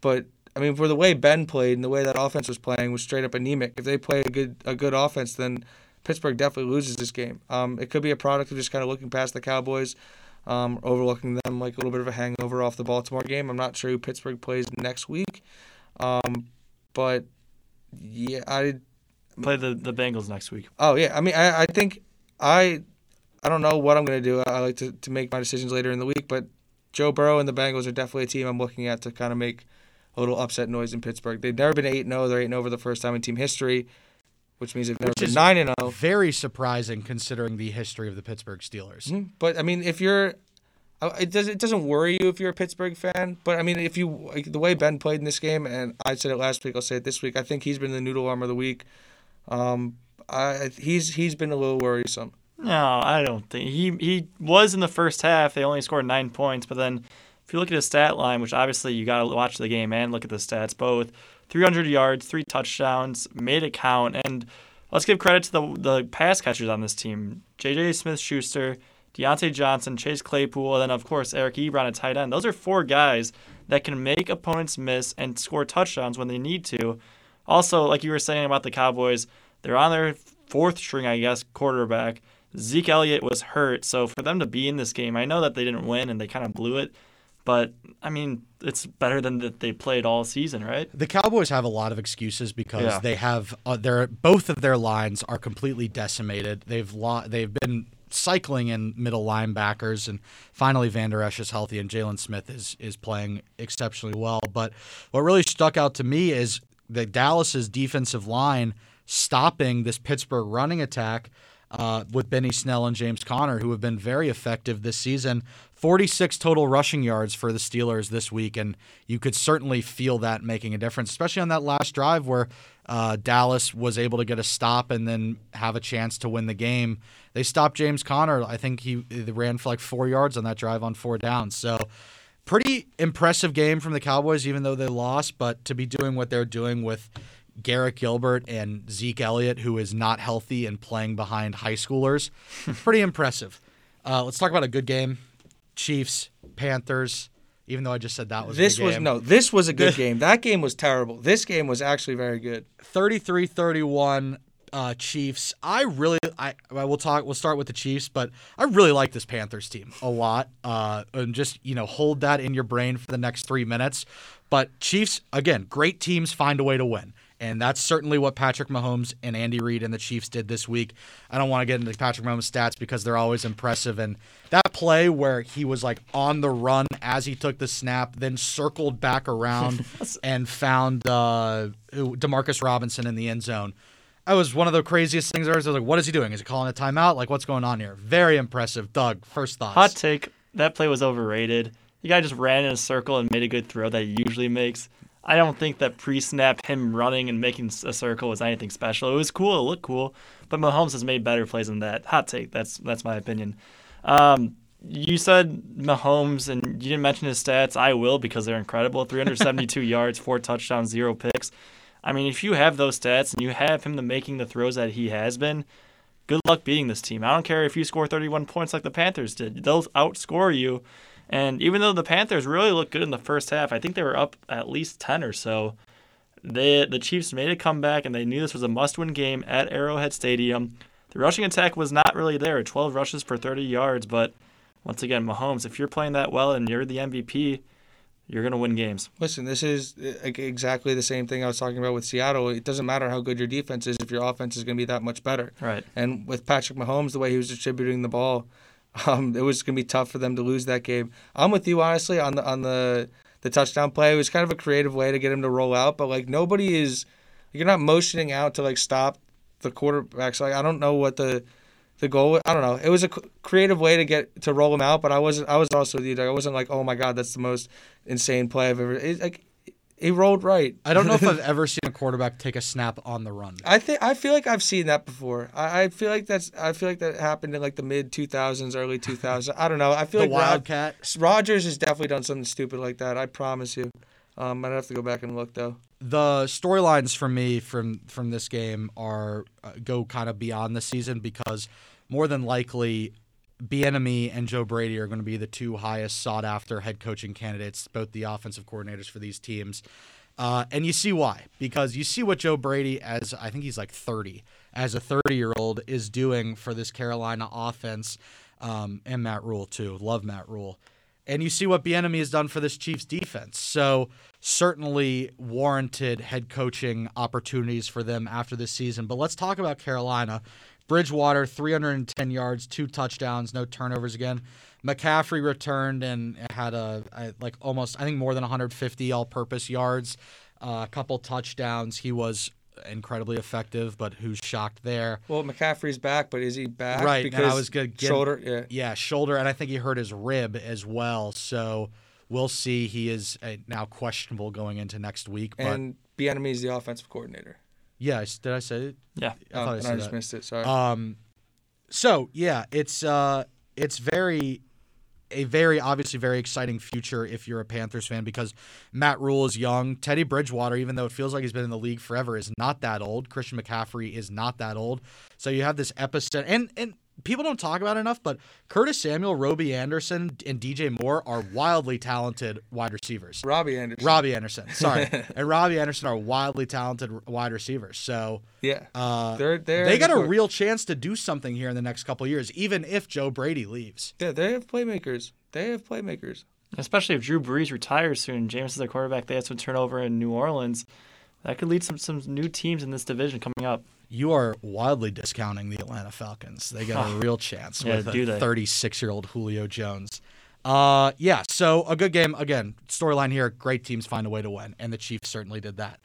but I mean for the way Ben played and the way that offense was playing was straight up anemic. If they play a good a good offense, then Pittsburgh definitely loses this game. Um, it could be a product of just kind of looking past the Cowboys, um, overlooking them like a little bit of a hangover off the Baltimore game. I'm not sure who Pittsburgh plays next week, um, but yeah, I Play the, the Bengals next week. Oh yeah, I mean, I, I think I, I don't know what I'm gonna do. I like to, to make my decisions later in the week, but Joe Burrow and the Bengals are definitely a team I'm looking at to kind of make a little upset noise in Pittsburgh. They've never been eight 0 They're eight 0 for the first time in team history, which means they've never Which been nine and oh. zero. Very surprising considering the history of the Pittsburgh Steelers. Mhm. But I mean, if you're, it does it doesn't worry you if you're a Pittsburgh fan. But I mean, if you like the way Ben played in this game, and I said it last week, I'll say it this week. I think he's been the noodle arm of the week. Um, I he's he's been a little worrisome. No, I don't think he he was in the first half. They only scored nine points, but then if you look at his stat line, which obviously you got to watch the game and look at the stats, both 300 yards, three touchdowns, made it count, and let's give credit to the the pass catchers on this team: JuJu Smith-Schuster, Diontae Johnson, Chase Claypool, and then of course Eric Ebron at tight end. Those are four guys that can make opponents miss and score touchdowns when they need to. Also, like you were saying about the Cowboys, they're on their fourth string, I guess, quarterback. Zeke Elliott was hurt, so for them to be in this game, I know that they didn't win and they kind of blew it, but I mean, it's better than that they played all season, right? The Cowboys have a lot of excuses because Yeah. they have uh, their both of their lines are completely decimated. They've lo- they've been cycling in middle linebackers, and finally Van Der Esch is healthy, and Jaylon Smith is is playing exceptionally well. But what really stuck out to me is the Dallas's defensive line stopping this Pittsburgh running attack uh, with Benny Snell and James Conner, who have been very effective this season. 46 total rushing yards for the Steelers this week, and you could certainly feel that making a difference, especially on that last drive where uh, Dallas was able to get a stop and then have a chance to win the game. They stopped James Conner. I think he, he ran for like four yards on that drive on four downs. So, pretty impressive game from the Cowboys, even though they lost. But to be doing what they're doing with Garrett Gilbert and Zeke Elliott, who is not healthy and playing behind high schoolers, pretty impressive. Uh, let's talk about a good game. Chiefs, Panthers. Even though I just said that was a This good was game. no. This was a good game. That game was terrible. This game was actually very good. 33-31 uh, Chiefs. I really I I will talk we'll start with the Chiefs, but I really like this Panthers team a lot. Uh and just, you know, hold that in your brain for the next 3 minutes. But Chiefs again, great teams find a way to win. And that's certainly what Patrick Mahomes and Andy Reid and the Chiefs did this week. I don't want to get into Patrick Mahomes' stats because they're always impressive. And that play where he was like on the run as he took the snap, then circled back around and found uh, Demarcus Robinson in the end zone. That was one of the craziest things. I was like, what is he doing? Is he calling a timeout? Like, what's going on here? Very impressive. Doug, first thoughts. Hot take: that play was overrated. The guy just ran in a circle and made a good throw that he usually makes. I don't think that pre-snap him running and making a circle was anything special. It was cool, it looked cool, but Mahomes has made better plays than that. Hot take. That's that's my opinion. Um, you said Mahomes, and you didn't mention his stats. I will because they're incredible. 372 yards, four touchdowns, zero picks. I mean, if you have those stats and you have him the making the throws that he has been, good luck beating this team. I don't care if you score 31 points like the Panthers did. They'll outscore you. And even though the Panthers really looked good in the first half, I think they were up at least 10 or so. They, the Chiefs made a comeback, and they knew this was a must-win game at Arrowhead Stadium. The rushing attack was not really there, 12 rushes for 30 yards, but once again, Mahomes, if you're playing that well and you're the MVP, you're going to win games. Listen, this is uh, exactly the same thing I was talking about with Seattle. It doesn't matter how good your defense is if your offense is going to be that much better. Right. And with Patrick Mahomes, the way he was distributing the ball, um, it was going to be tough for them to lose that game. I'm with you honestly on the on the the touchdown play. It was kind of a creative way to get him to roll out, but like nobody is, you're not motioning out to like stop the quarterback. So like, I don't know what the the goal. I don't know. It was a creative way to get to roll him out, but I wasn't. I was also with you. I wasn't like, oh my god, that's the most insane play I've ever. It, like, he rolled right. I don't know if I've ever seen a quarterback take a snap on the run. I think I feel like I've seen that before. I, I feel like that's I feel like that happened in like the mid two thousands, early two thousands. I don't know. I feel The like Rod- Wildcat. Rodgers has definitely done something stupid like that. I promise you. Um, I'd have to go back and look though. the storylines for me from from this game are uh, go kind of beyond the season because more than likely Bieniemy and Joe Brady are going to be the two highest sought after head coaching candidates, both the offensive coordinators for these teams. Uh, and you see why because you see what Joe Brady as I think he's like 30 as a 30 year old is doing for this Carolina offense um, and Matt Rhule too. Love Matt Rhule and you see what Bieniemy has done for this Chiefs defense. So certainly warranted head coaching opportunities for them after this season. But let's talk about Carolina. Bridgewater, 310 yards, two touchdowns, no turnovers again. McCaffrey returned and had a, a like almost I think more than 150 all-purpose yards, uh, a couple touchdowns. He was incredibly effective, but who's shocked there? Well, McCaffrey's back, but is he back? Right, and I Because was gonna shoulder. Yeah. Yeah, shoulder, and I think he hurt his rib as well. So we'll see. He is uh, now questionable going into next week. But And Bieniemy is the offensive coordinator. Yeah, I s- did I say it? Yeah. I Oh, thought I and said I just that. missed it. Sorry. Um, so yeah, it's uh, it's very a very obviously very exciting future if you're a Panthers fan because Matt Rhule is young. Teddy Bridgewater, even though it feels like he's been in the league forever, is not that old. Christian McCaffrey is not that old. So you have this episode, and and people don't talk about it enough, but Curtis Samuel, Robbie Anderson, and DJ Moore are wildly talented wide receivers. Robbie Anderson. Robbie Anderson, sorry, and Robbie Anderson are wildly talented wide receivers. So Yeah. uh, They're they're they got a real chance to do something here in the next couple of years, even if Joe Brady leaves. Yeah, they have playmakers. They have playmakers. Especially if Drew Brees retires soon, Jameis is their quarterback. They have some turnover in New Orleans. That could lead some some new teams in this division coming up. You are wildly discounting the Atlanta Falcons. They got a real chance Yeah, with do a 36 year old Julio Jones. Uh, yeah, so a good game. Again, storyline here great teams find a way to win, and the Chiefs certainly did that.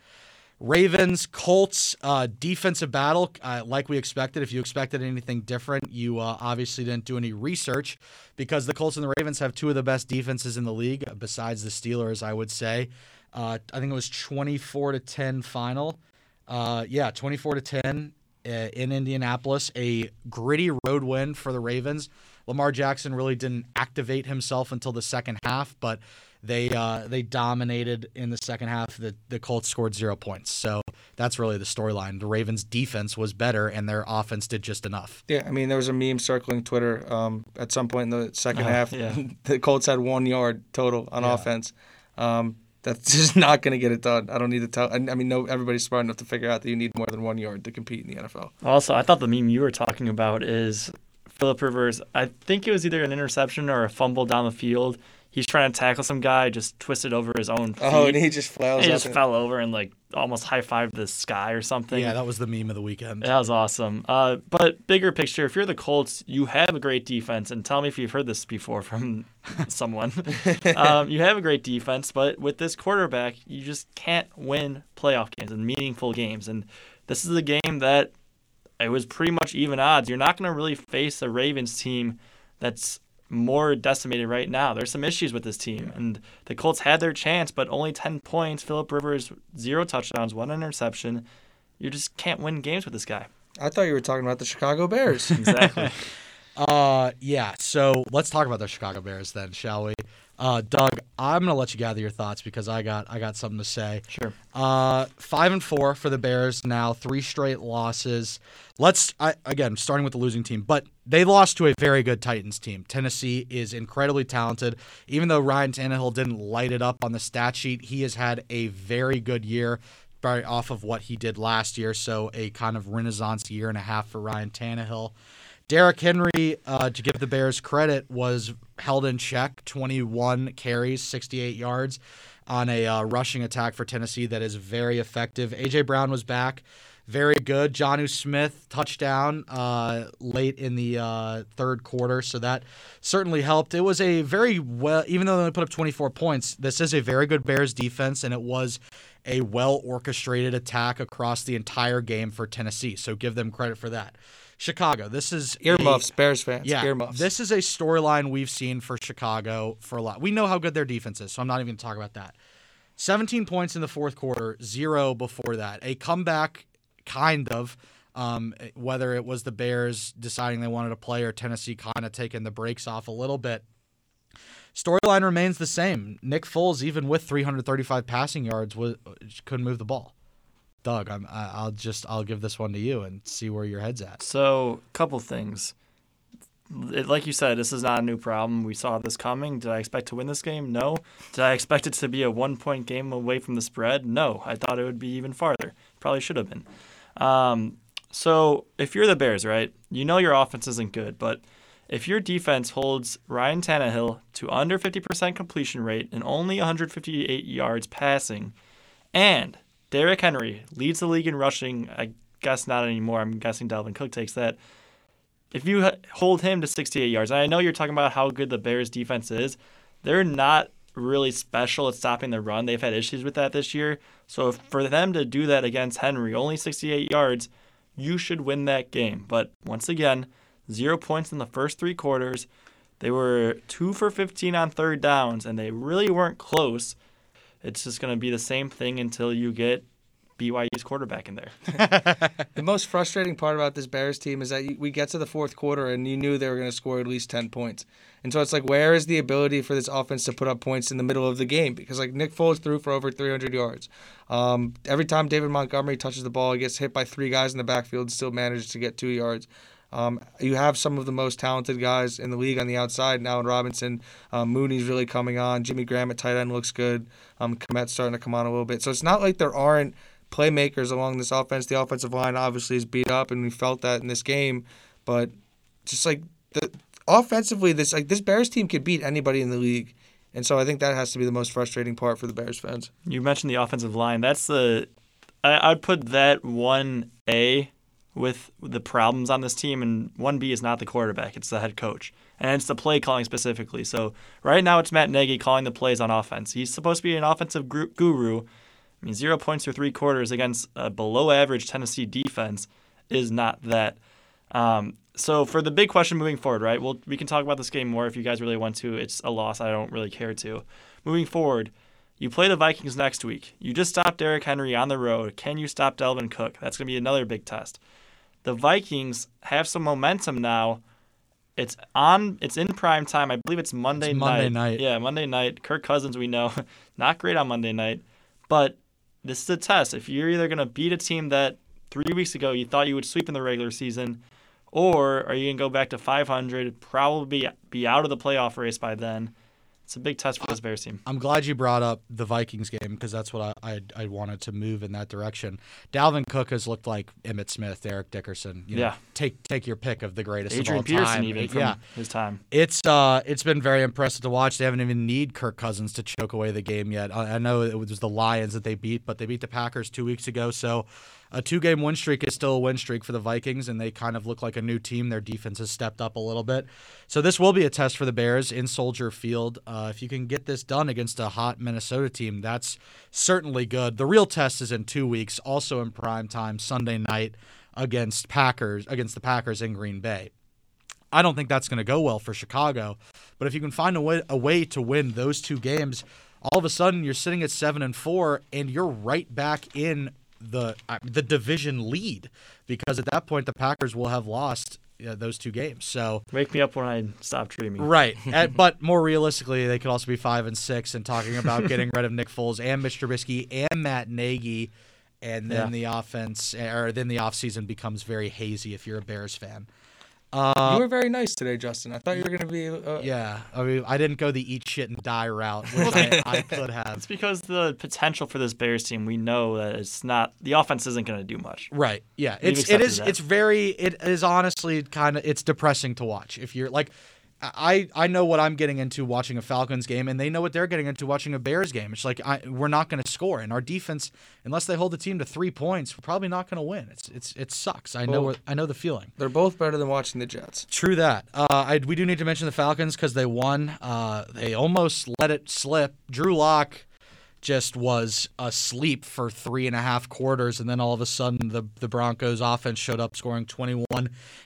Ravens, Colts, uh, defensive battle, uh, like we expected. If you expected anything different, you uh, obviously didn't do any research because the Colts and the Ravens have two of the best defenses in the league, besides the Steelers, I would say. Uh, I think it was 24 to 10 final. Uh, yeah, 24 to 10 uh, in Indianapolis. A gritty road win for the Ravens. Lamar Jackson really didn't activate himself until the second half, but they uh, they dominated in the second half. The the Colts scored zero points. So that's really the storyline. The Ravens' defense was better, and their offense did just enough. Yeah, I mean there was a meme circling Twitter um, at some point in the second Uh, half. yeah. the Colts had one yard total on Yeah. offense. Um, that's just not going to get it done. I don't need to tell. I, I mean, no, everybody's smart enough to figure out that you need more than one yard to compete in the NFL. Also, I thought the meme you were talking about is Philip Rivers. I think it was either an interception or a fumble down the field. He's trying to tackle some guy, just twisted over his own feet. Oh, and he just flails he just and- fell over and like almost high fived the sky or something. Yeah, that was the meme of the weekend. That was awesome. Uh, but bigger picture, if you're the Colts, you have a great defense, and tell me if you've heard this before from someone. um, you have a great defense, but with this quarterback, you just can't win playoff games and meaningful games. And this is a game that it was pretty much even odds. You're not going to really face a Ravens team that's more decimated right now. There's some issues with this team, and the Colts had their chance, but only 10 points. Philip Rivers, zero touchdowns, one interception. You just can't win games with this guy. I thought you were talking about the Chicago Bears. Exactly. Uh, yeah. So let's talk about the Chicago Bears then, shall we? Uh, Doug, I'm gonna let you gather your thoughts because I got I got something to say. sure. Uh, five and four for the Bears now, three straight losses. Let's I, again starting with the losing team, but they lost to a very good Titans team. Tennessee is incredibly talented. Even though Ryan Tannehill didn't light it up on the stat sheet, he has had a very good year. Off of what he did last year, so a kind of renaissance year and a half for Ryan Tannehill. Derrick Henry, uh, to give the Bears credit, was held in check 21 carries, 68 yards on a uh, rushing attack for Tennessee that is very effective. A.J. Brown was back. Very good. Jonnu Smith touchdown uh, late in the uh, third quarter, so that certainly helped. It was a very well, even though they only put up 24 points, this is a very good Bears defense, and it was a well orchestrated attack across the entire game for Tennessee. So give them credit for that. Chicago, this is a- Earmuffs, Bears fans. yeah, Earmuffs. this is a storyline we've seen for Chicago for a lot. We know how good their defense is, so I'm not even going to talk about that. 17 points in the fourth quarter, zero before that. A comeback, kind of. Um, whether it was the Bears deciding they wanted to play or Tennessee kind of taking the brakes off a little bit. Storyline remains the same. Nick Foles, even with 335 passing yards, was, couldn't move the ball. Doug, I'm, I'll just I'll give this one to you and see where your head's at. So, couple things. It, like you said, this is not a new problem. We saw this coming. Did I expect to win this game? No. Did I expect it to be a one point game away from the spread? No. I thought it would be even farther. Probably should have been. Um, so, if you're the Bears, right, you know your offense isn't good, but if your defense holds Ryan Tannehill to under 50% completion rate and only 158 yards passing, and Derrick Henry leads the league in rushing, I guess not anymore. I'm guessing Dalvin Cook takes that. If you hold him to 68 yards, and I know you're talking about how good the Bears defense is, they're not really special at stopping the run. They've had issues with that this year. So for them to do that against Henry, only 68 yards, you should win that game. But once again, zero points in the first three quarters. They were two for 15 on third downs, and they really weren't close. It's just going to be the same thing until you get BYU's quarterback in there. The most frustrating part about this Bears team is that we get to the fourth quarter and you knew they were going to score at least 10 points. And so it's like, where is the ability for this offense to put up points in the middle of the game? Because, like, Nick Foles threw for over 300 yards. Um, every time David Montgomery touches the ball, he gets hit by three guys in the backfield and still manages to get two yards. Um, you have some of the most talented guys in the league on the outside. Now in Robinson, um, Mooney's really coming on. Jimmy Graham at tight end looks good. Um, Kmet's starting to come on a little bit. So it's not like there aren't playmakers along this offense. The offensive line obviously is beat up, and we felt that in this game. But just like the offensively, this like this Bears team could beat anybody in the league, and so I think that has to be the most frustrating part for the Bears fans. You mentioned the offensive line. That's the I, I'd put that one A with the problems on this team, and one B is not the quarterback; it's the head coach, and it's the play calling specifically. So right now, it's Matt Nagy calling the plays on offense. He's supposed to be an offensive guru. I mean, zero points through three quarters against a below-average Tennessee defense is not that. Um, so for the big question moving forward, right? Well, we can talk about this game more if you guys really want to. It's a loss. I don't really care to. Moving forward, you play the Vikings next week. You just stopped Derrick Henry on the road. Can you stop Dalvin Cook? That's going to be another big test. The Vikings have some momentum now It's on. It's in prime time. I believe it's Monday It's night. Monday night. Yeah, Monday night. Kirk Cousins, we know, not great on Monday night, but this is a test. If you're either gonna beat a team that three weeks ago you thought you would sweep in the regular season, or are you gonna go back to 500, probably be out of the playoff race by then? It's a big test for this Bears team. I'm glad you brought up the Vikings game because that's what I, I I wanted to move in that direction. Dalvin Cook has looked like Emmitt Smith, Eric Dickerson. You know, Yeah. take take your pick of the greatest Adrian of all Peterson, time. even from yeah, his time. it's uh it's been very impressive to watch. They haven't even need Kirk Cousins to choke away the game yet. I, I know it was the Lions that they beat, but they beat the Packers two weeks ago. So a two game win streak is still a win streak for the Vikings, and they kind of look like a new team. Their defense has stepped up a little bit. So this will be a test for the Bears in Soldier Field. Uh, if you can get this done against a hot Minnesota team, that's certainly good. The real test is in two weeks, also in prime time, Sunday night against Packers against the Packers in Green Bay. I don't think that's going to go well for Chicago. But if you can find a way, a way to win those two games, all of a sudden you're sitting at seven and four, and you're right back in the the division lead because at that point the Packers will have lost uh, those two games. So Wake me up when I stop dreaming. right, but more realistically, they could also be five and six and talking about getting rid of Nick Foles and Mr. Trubisky and Matt Nagy. And then Yeah. the offense, or then the offseason becomes very hazy if you're a Bears fan. You were very nice today, Justin. I thought you were going to be. Uh, Yeah, I mean, I didn't go the eat shit and die route, which I, I could have. It's because the potential for this Bears team, we know that it's not the offense isn't going to do much. Right. Yeah. We've It's it that. it's very it is honestly kind of it's depressing to watch. If you're like I I know what I'm getting into watching a Falcons game and they know what they're getting into watching a Bears game. It's like I, we're not going to score and our defense unless they hold the team to 3 points, we're probably not going to win. It's it's it sucks. I know I know the feeling. They're both better than watching the Jets. True that. Uh, I, we do need to mention the Falcons because they won. Uh, they almost let it slip. Drew Lock just was asleep for three and a half quarters, and then all of a sudden the the Broncos offense showed up, scoring 21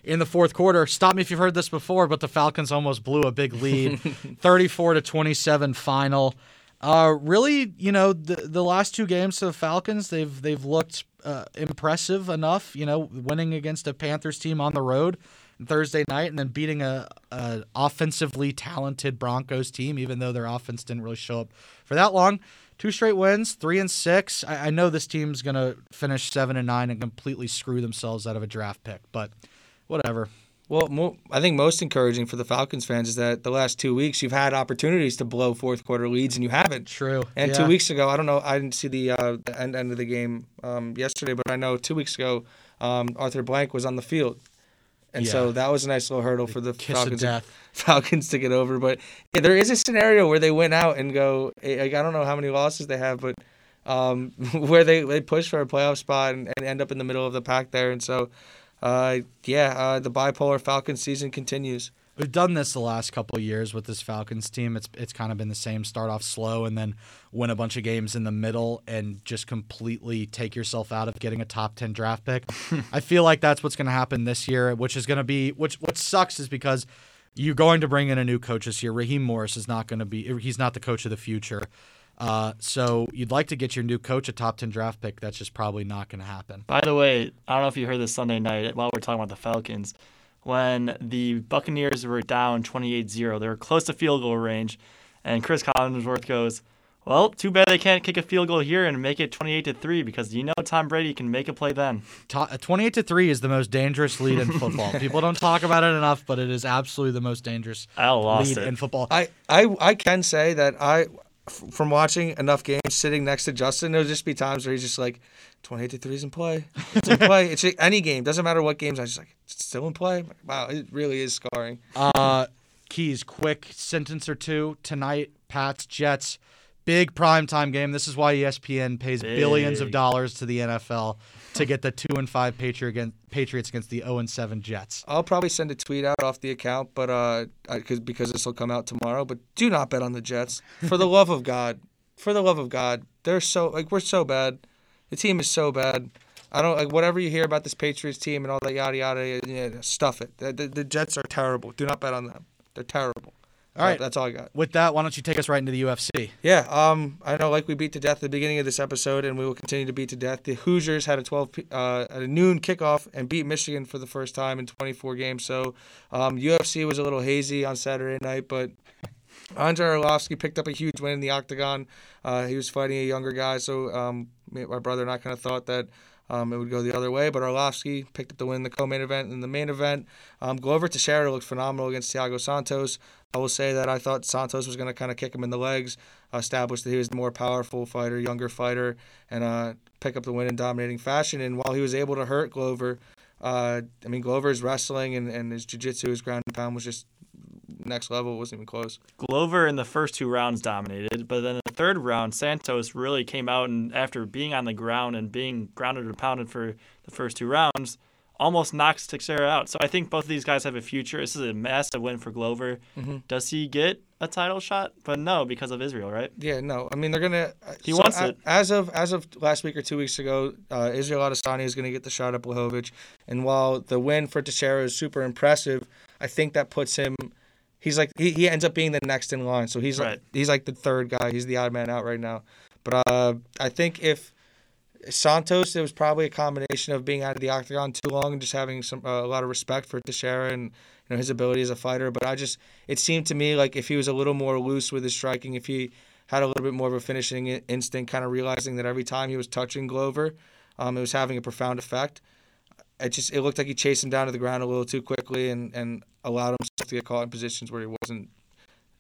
in the fourth quarter. Stop me if you've heard this before, but the Falcons almost blew a big lead, 34 to 27 final. Uh, really, you know, the the last two games to the Falcons, they've they've looked uh, impressive enough. You know, winning against a Panthers team on the road Thursday night, and then beating a, a offensively talented Broncos team, even though their offense didn't really show up for that long. Two straight wins, three and six. I, I know this team's gonna finish seven and nine and completely screw themselves out of a draft pick, but whatever. Well, mo- I think most encouraging for the Falcons fans is that the last two weeks you've had opportunities to blow fourth quarter leads and you haven't. True. And Yeah. two weeks ago, I don't know, I didn't see the, uh, the end, end of the game um, yesterday, but I know two weeks ago, um, Arthur Blank was on the field. And so that was a nice little hurdle for the Falcons, death. Falcons to get over. But yeah, there is a scenario where they win out and go, eh, like, I don't know how many losses they have, but um, where they, they push for a playoff spot and, and end up in the middle of the pack there. And so, uh, yeah, uh, the bipolar Falcons season continues. We've done this the last couple of years with this Falcons team. It's it's kind of been the same. Start off slow and then win a bunch of games in the middle and just completely take yourself out of getting a top ten draft pick. I feel like that's what's going to happen this year, which is going to be which what sucks is because you're going to bring in a new coach this year. Raheem Morris is not going to be he's not the coach of the future. Uh, so you'd like to get your new coach a top ten draft pick. That's just probably not going to happen. By the way, I don't know if you heard this Sunday night while we're talking about the Falcons. When the Buccaneers were down 28 0, they were close to field goal range, and Cris Collinsworth goes, Well, too bad they can't kick a field goal here and make it 28 to 3 because you know Tom Brady can make a play then. Uh, 28 to 3 is the most dangerous lead in football. People don't talk about it enough, but it is absolutely the most dangerous I lost lead it. in football. I, I, I can say that I, f- from watching enough games sitting next to Justin, there'll just be times where he's just like, 28 to 3 is in play. It's in play. It's any game. Doesn't matter what games. I just like, it's still in play. Like, wow, it really is scarring. Uh, Keys, quick sentence or two tonight. Pats, Jets, big primetime game. This is why ESPN pays billions of dollars to the NFL to get the two and five Patriots against the zero and seven Jets. I'll probably send a tweet out off the account, but uh, cause, because this will come out tomorrow. But do not bet on the Jets. For the love of God, for the love of God, they're so like we're so bad. The team is so bad. I don't like whatever you hear about this Patriots team and all that yada yada. Yeah, stuff it. The, the, the Jets are terrible. Do not bet on them. They're terrible. All right. that's all I got. With that, why don't you take us right into the UFC? Yeah, um, I know, like we beat to death at the beginning of this episode, and we will continue to beat to death. The Hoosiers had a 12 uh, at a noon kickoff and beat Michigan for the first time in 24 games. So um, UFC was a little hazy on Saturday night, but Andrei Arlovski picked up a huge win in the octagon. Uh, he was fighting a younger guy, so um, my brother and I kind of thought that um, it would go the other way, but Arlovski picked up the win in the co-main event. In the main event, um, Glover Teixeira looked phenomenal against Thiago Santos. I will say that I thought Santos was going to kind of kick him in the legs, establish that he was the more powerful fighter, younger fighter, and uh, pick up the win in dominating fashion. And while he was able to hurt Glover, uh, I mean, Glover's wrestling and, and his jiu-jitsu, his ground and pound was just next level. It wasn't even close. Glover in the first two rounds dominated, but then in the third round, Santos really came out and after being on the ground and being grounded and pounded for the first two rounds, almost knocks Teixeira out. So I think both of these guys have a future. This is a massive win for Glover. Mm-hmm. Does he get a title shot? But no, because of Israel, right? Yeah, no. I mean, they're gonna. He wants a- it. As of as of last week or two weeks ago, uh, Israel Adesanya is gonna get the shot at Blachowicz, and while the win for Teixeira is super impressive, I think that puts him. He's like he, he ends up being the next in line, so he's Right. like he's like the third guy. He's the odd man out right now. But uh, I think if Santos, it was probably a combination of being out of the octagon too long and just having some uh, a lot of respect for Teixeira and you know his ability as a fighter. But I just it seemed to me like if he was a little more loose with his striking, if he had a little bit more of a finishing instinct, kind of realizing that every time he was touching Glover, um, it was having a profound effect. It just it looked like he chased him down to the ground a little too quickly and, and allowed himself to get caught in positions where he wasn't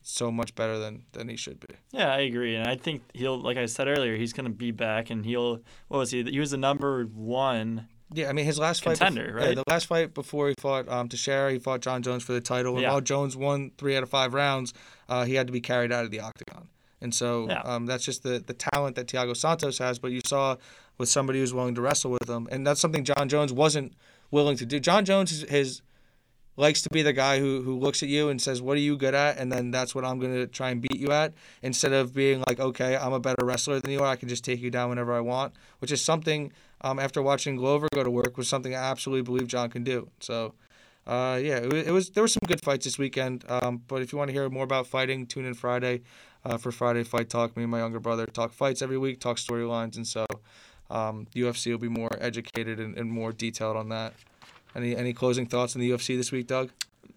so much better than, than he should be. Yeah, I agree, and I think he'll, like I said earlier, he's gonna be back, and he'll. What was he? He was the number one. Yeah, I mean his last fight. Contender, bef- Yeah, right? the last fight before he fought um, Teixeira, he fought Jon Jones for the title. And Yeah. while Jones won three out of five rounds, uh, he had to be carried out of the octagon. And so Yeah. um, that's just the, the talent that Thiago Santos has. But you saw with somebody who's willing to wrestle with him, and that's something Jon Jones wasn't willing to do. Jon Jones is likes to be the guy who, who looks at you and says, "What are you good at?" and then that's what I'm going to try and beat you at. Instead of being like, "Okay, I'm a better wrestler than you are. I can just take you down whenever I want," which is something um, after watching Glover go to work was something I absolutely believe Jon can do. So. Uh, yeah, it, it was. There were some good fights this weekend. Um, but if you want to hear more about fighting, tune in Friday uh, for Friday Fight Talk. Me and my younger brother talk fights every week, talk storylines, and so um, UFC will be more educated and, and more detailed on that. Any any closing thoughts on the UFC this week, Doug?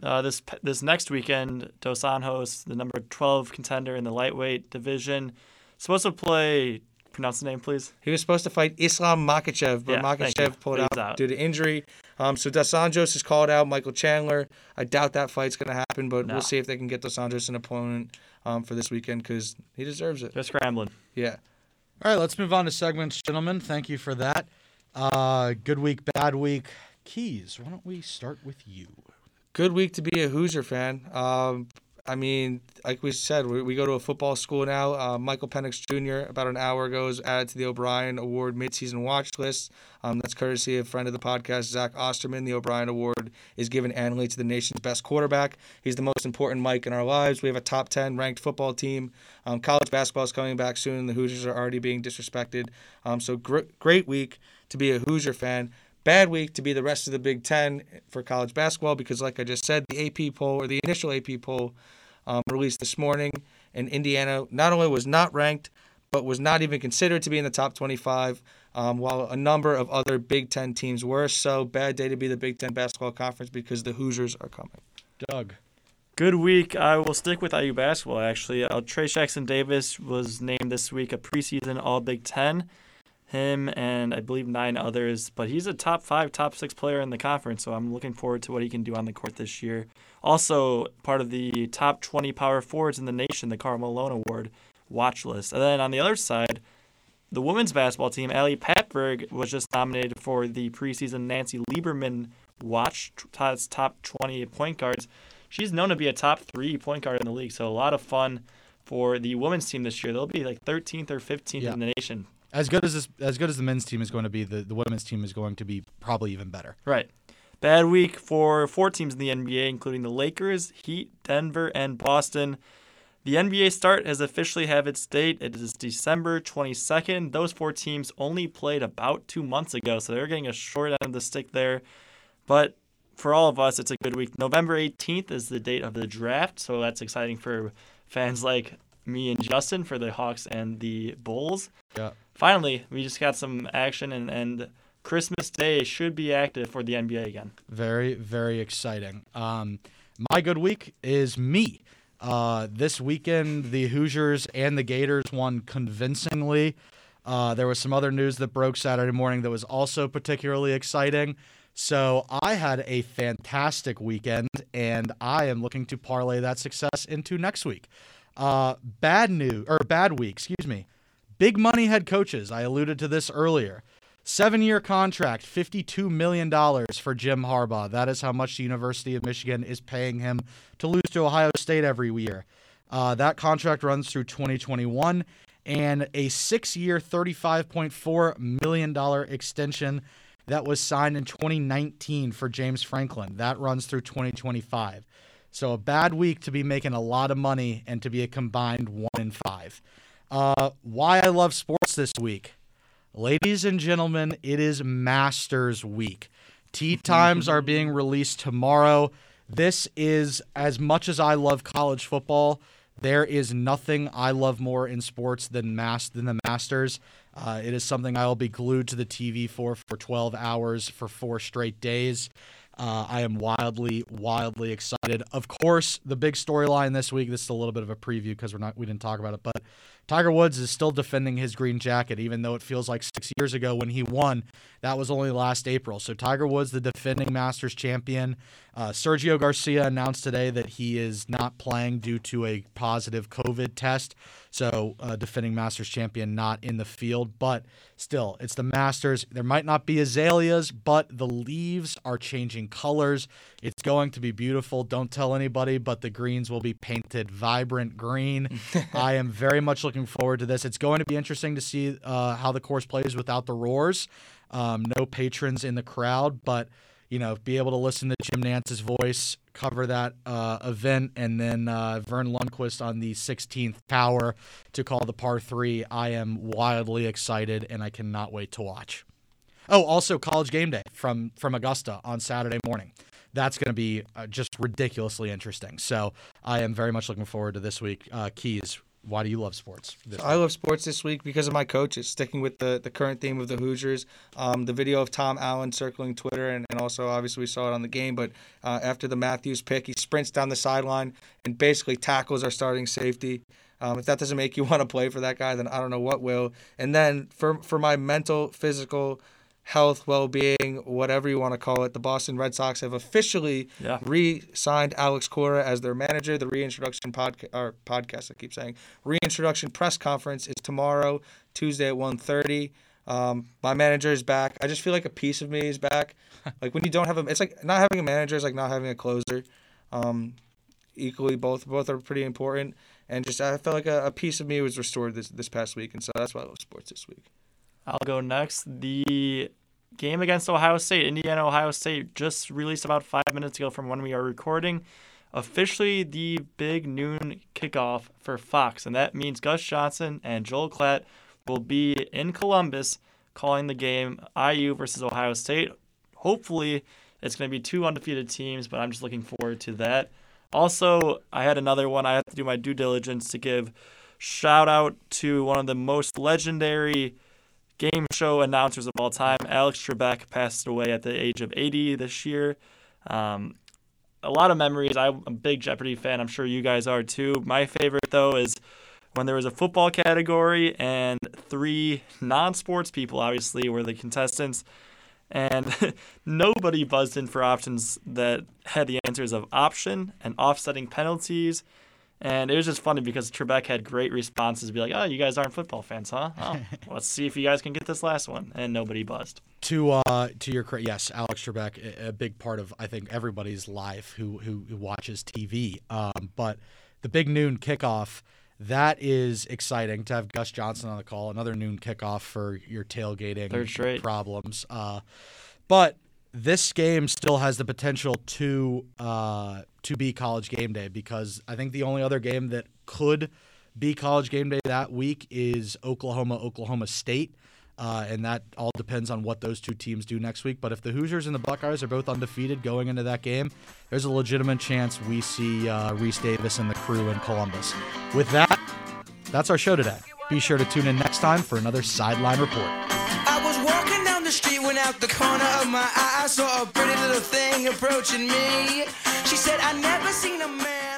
Uh, this this next weekend, Dos Anjos, the number twelve contender in the lightweight division, supposed to play. Pronounce the name, please. He was supposed to fight Islam Makhachev, but Yeah. Makhachev pulled out, out. due to injury. Um, so Dos Anjos is called out. Michael Chandler. I doubt that fight's going to happen, but No. we'll see if they can get Dos Anjos an opponent um, for this weekend because he deserves it. They're scrambling. Yeah. All right, let's move on to segments, gentlemen. Thank you for that. Uh, good week, bad week. Keys, why don't we start with you? good week to be a Hoosier fan. Um, I mean, like we said, we, we go to a football school now. Uh, Michael Penix Jr. about an hour ago was added to the O'Brien Award midseason watch list. Um, that's courtesy of a friend of the podcast, Zach Osterman. The O'Brien Award is given annually to the nation's best quarterback. He's the most important Mike in our lives. We have a top 10 ranked football team. Um, college basketball is coming back soon. The Hoosiers are already being disrespected. Um, so gr- great week to be a Hoosier fan bad week to be the rest of the Big Ten for college basketball because, like I just said, the AP poll or the initial AP poll um, released this morning, and Indiana not only was not ranked, but was not even considered to be in the top 25, um, while a number of other Big Ten teams were. So, bad day to be the Big Ten basketball conference because the Hoosiers are coming. Doug. Good week. I will stick with IU basketball. Actually, uh, Trayce Jackson Davis was named this week a preseason All Big Ten. Him and I believe nine others, but he's a top five, top six player in the conference. So I'm looking forward to what he can do on the court this year. Also, part of the top 20 power forwards in the nation, the Karl Malone Award watch list. And then on the other side, the women's basketball team, Ali Patberg, was just nominated for the preseason Nancy Lieberman watch top 20 point guards. She's known to be a top three point guard in the league, so a lot of fun for the women's team this year. They'll be like 13th or 15th Yeah. in the nation. As good as this, as good as the men's team is going to be, the, the women's team is going to be probably even better. Right. Bad week for four teams in the NBA, including the Lakers, Heat, Denver, and Boston. The NBA start has officially have its date. It is December 22nd. Those four teams only played about two months ago, so they're getting a short end of the stick there. But for all of us, it's a good week. November 18th is the date of the draft, so that's exciting for fans like me and Justin for the Hawks and the Bulls. Yeah. Finally, we just got some action, and, and Christmas Day should be active for the NBA again. Very, very exciting. Um, my good week is me. Uh, this weekend, the Hoosiers and the Gators won convincingly. Uh, there was some other news that broke Saturday morning that was also particularly exciting. So I had a fantastic weekend, and I am looking to parlay that success into next week. Uh, bad news or bad week, excuse me. Big money head coaches. I alluded to this earlier. Seven year contract, $52 million for Jim Harbaugh. That is how much the University of Michigan is paying him to lose to Ohio State every year. Uh, that contract runs through 2021 and a six year, $35.4 million extension that was signed in 2019 for James Franklin. That runs through 2025. So a bad week to be making a lot of money and to be a combined one in five. Uh, why I love sports this week. Ladies and gentlemen, it is Masters Week. Tee times are being released tomorrow. This is as much as I love college football. There is nothing I love more in sports than mass than the Masters. Uh, it is something I will be glued to the TV for for 12 hours for four straight days. Uh, I am wildly, wildly excited. Of course, the big storyline this week. This is a little bit of a preview because we're not we didn't talk about it, but Tiger Woods is still defending his green jacket, even though it feels like six years ago when he won. That was only last April. So Tiger Woods, the defending Masters champion. Uh, Sergio Garcia announced today that he is not playing due to a positive COVID test. So uh, defending Masters champion not in the field, but still, it's the Masters. There might not be azaleas, but the leaves are changing colors. It's going to be beautiful. Don't tell anybody, but the greens will be painted vibrant green. I am very much looking forward to this. It's going to be interesting to see uh, how the course plays without the roars. Um, no patrons in the crowd, but you know, be able to listen to Jim Nantz's voice cover that uh, event, and then uh, Verne Lundquist on the 16th Tower to call the par three. I am wildly excited, and I cannot wait to watch. Oh, also College Game Day from from Augusta on Saturday morning. That's going to be uh, just ridiculously interesting. So I am very much looking forward to this week. Uh, Keys, why do you love sports? I love sports this week because of my coaches. Sticking with the, the current theme of the Hoosiers, um, the video of Tom Allen circling Twitter, and, and also obviously we saw it on the game. But uh, after the Matthews pick, he sprints down the sideline and basically tackles our starting safety. Um, if that doesn't make you want to play for that guy, then I don't know what will. And then for for my mental, physical, health, well being, whatever you want to call it. The Boston Red Sox have officially Yeah. re signed Alex Cora as their manager. The reintroduction podca- or podcast, I keep saying, reintroduction press conference is tomorrow, Tuesday at 1.30. Um, my manager is back. I just feel like a piece of me is back. like when you don't have a, it's like not having a manager is like not having a closer. Um, equally, both both are pretty important. And just I felt like a, a piece of me was restored this this past week, and so that's why I love sports this week. I'll go next. The game against Ohio State, Indiana Ohio State, just released about five minutes ago from when we are recording. Officially, the big noon kickoff for Fox, and that means Gus Johnson and Joel Klatt will be in Columbus calling the game IU versus Ohio State. Hopefully, it's going to be two undefeated teams, but I'm just looking forward to that. Also, I had another one. I have to do my due diligence to give shout out to one of the most legendary game show announcers of all time. Alex Trebek passed away at the age of 80 this year. Um, a lot of memories. I'm a big Jeopardy fan. I'm sure you guys are too. My favorite, though, is when there was a football category and three non sports people, obviously, were the contestants. And nobody buzzed in for options that had the answers of option and offsetting penalties. And it was just funny because Trebek had great responses. Be like, "Oh, you guys aren't football fans, huh? Oh, let's see if you guys can get this last one." And nobody buzzed. To uh, to your credit, yes, Alex Trebek, a- a big part of I think everybody's life who who, who watches TV. Um, but the big noon kickoff, that is exciting to have Gus Johnson on the call. Another noon kickoff for your tailgating problems. Uh, but this game still has the potential to uh, to be college game day because I think the only other game that could be college game day that week is Oklahoma Oklahoma State. Uh, and that all depends on what those two teams do next week. But if the Hoosiers and the Buckeyes are both undefeated going into that game, there's a legitimate chance we see uh, Rece Davis and the crew in Columbus. With that, that's our show today. Be sure to tune in next time for another Sideline Report. I saw a pretty little thing approaching me. She said, I never seen a man.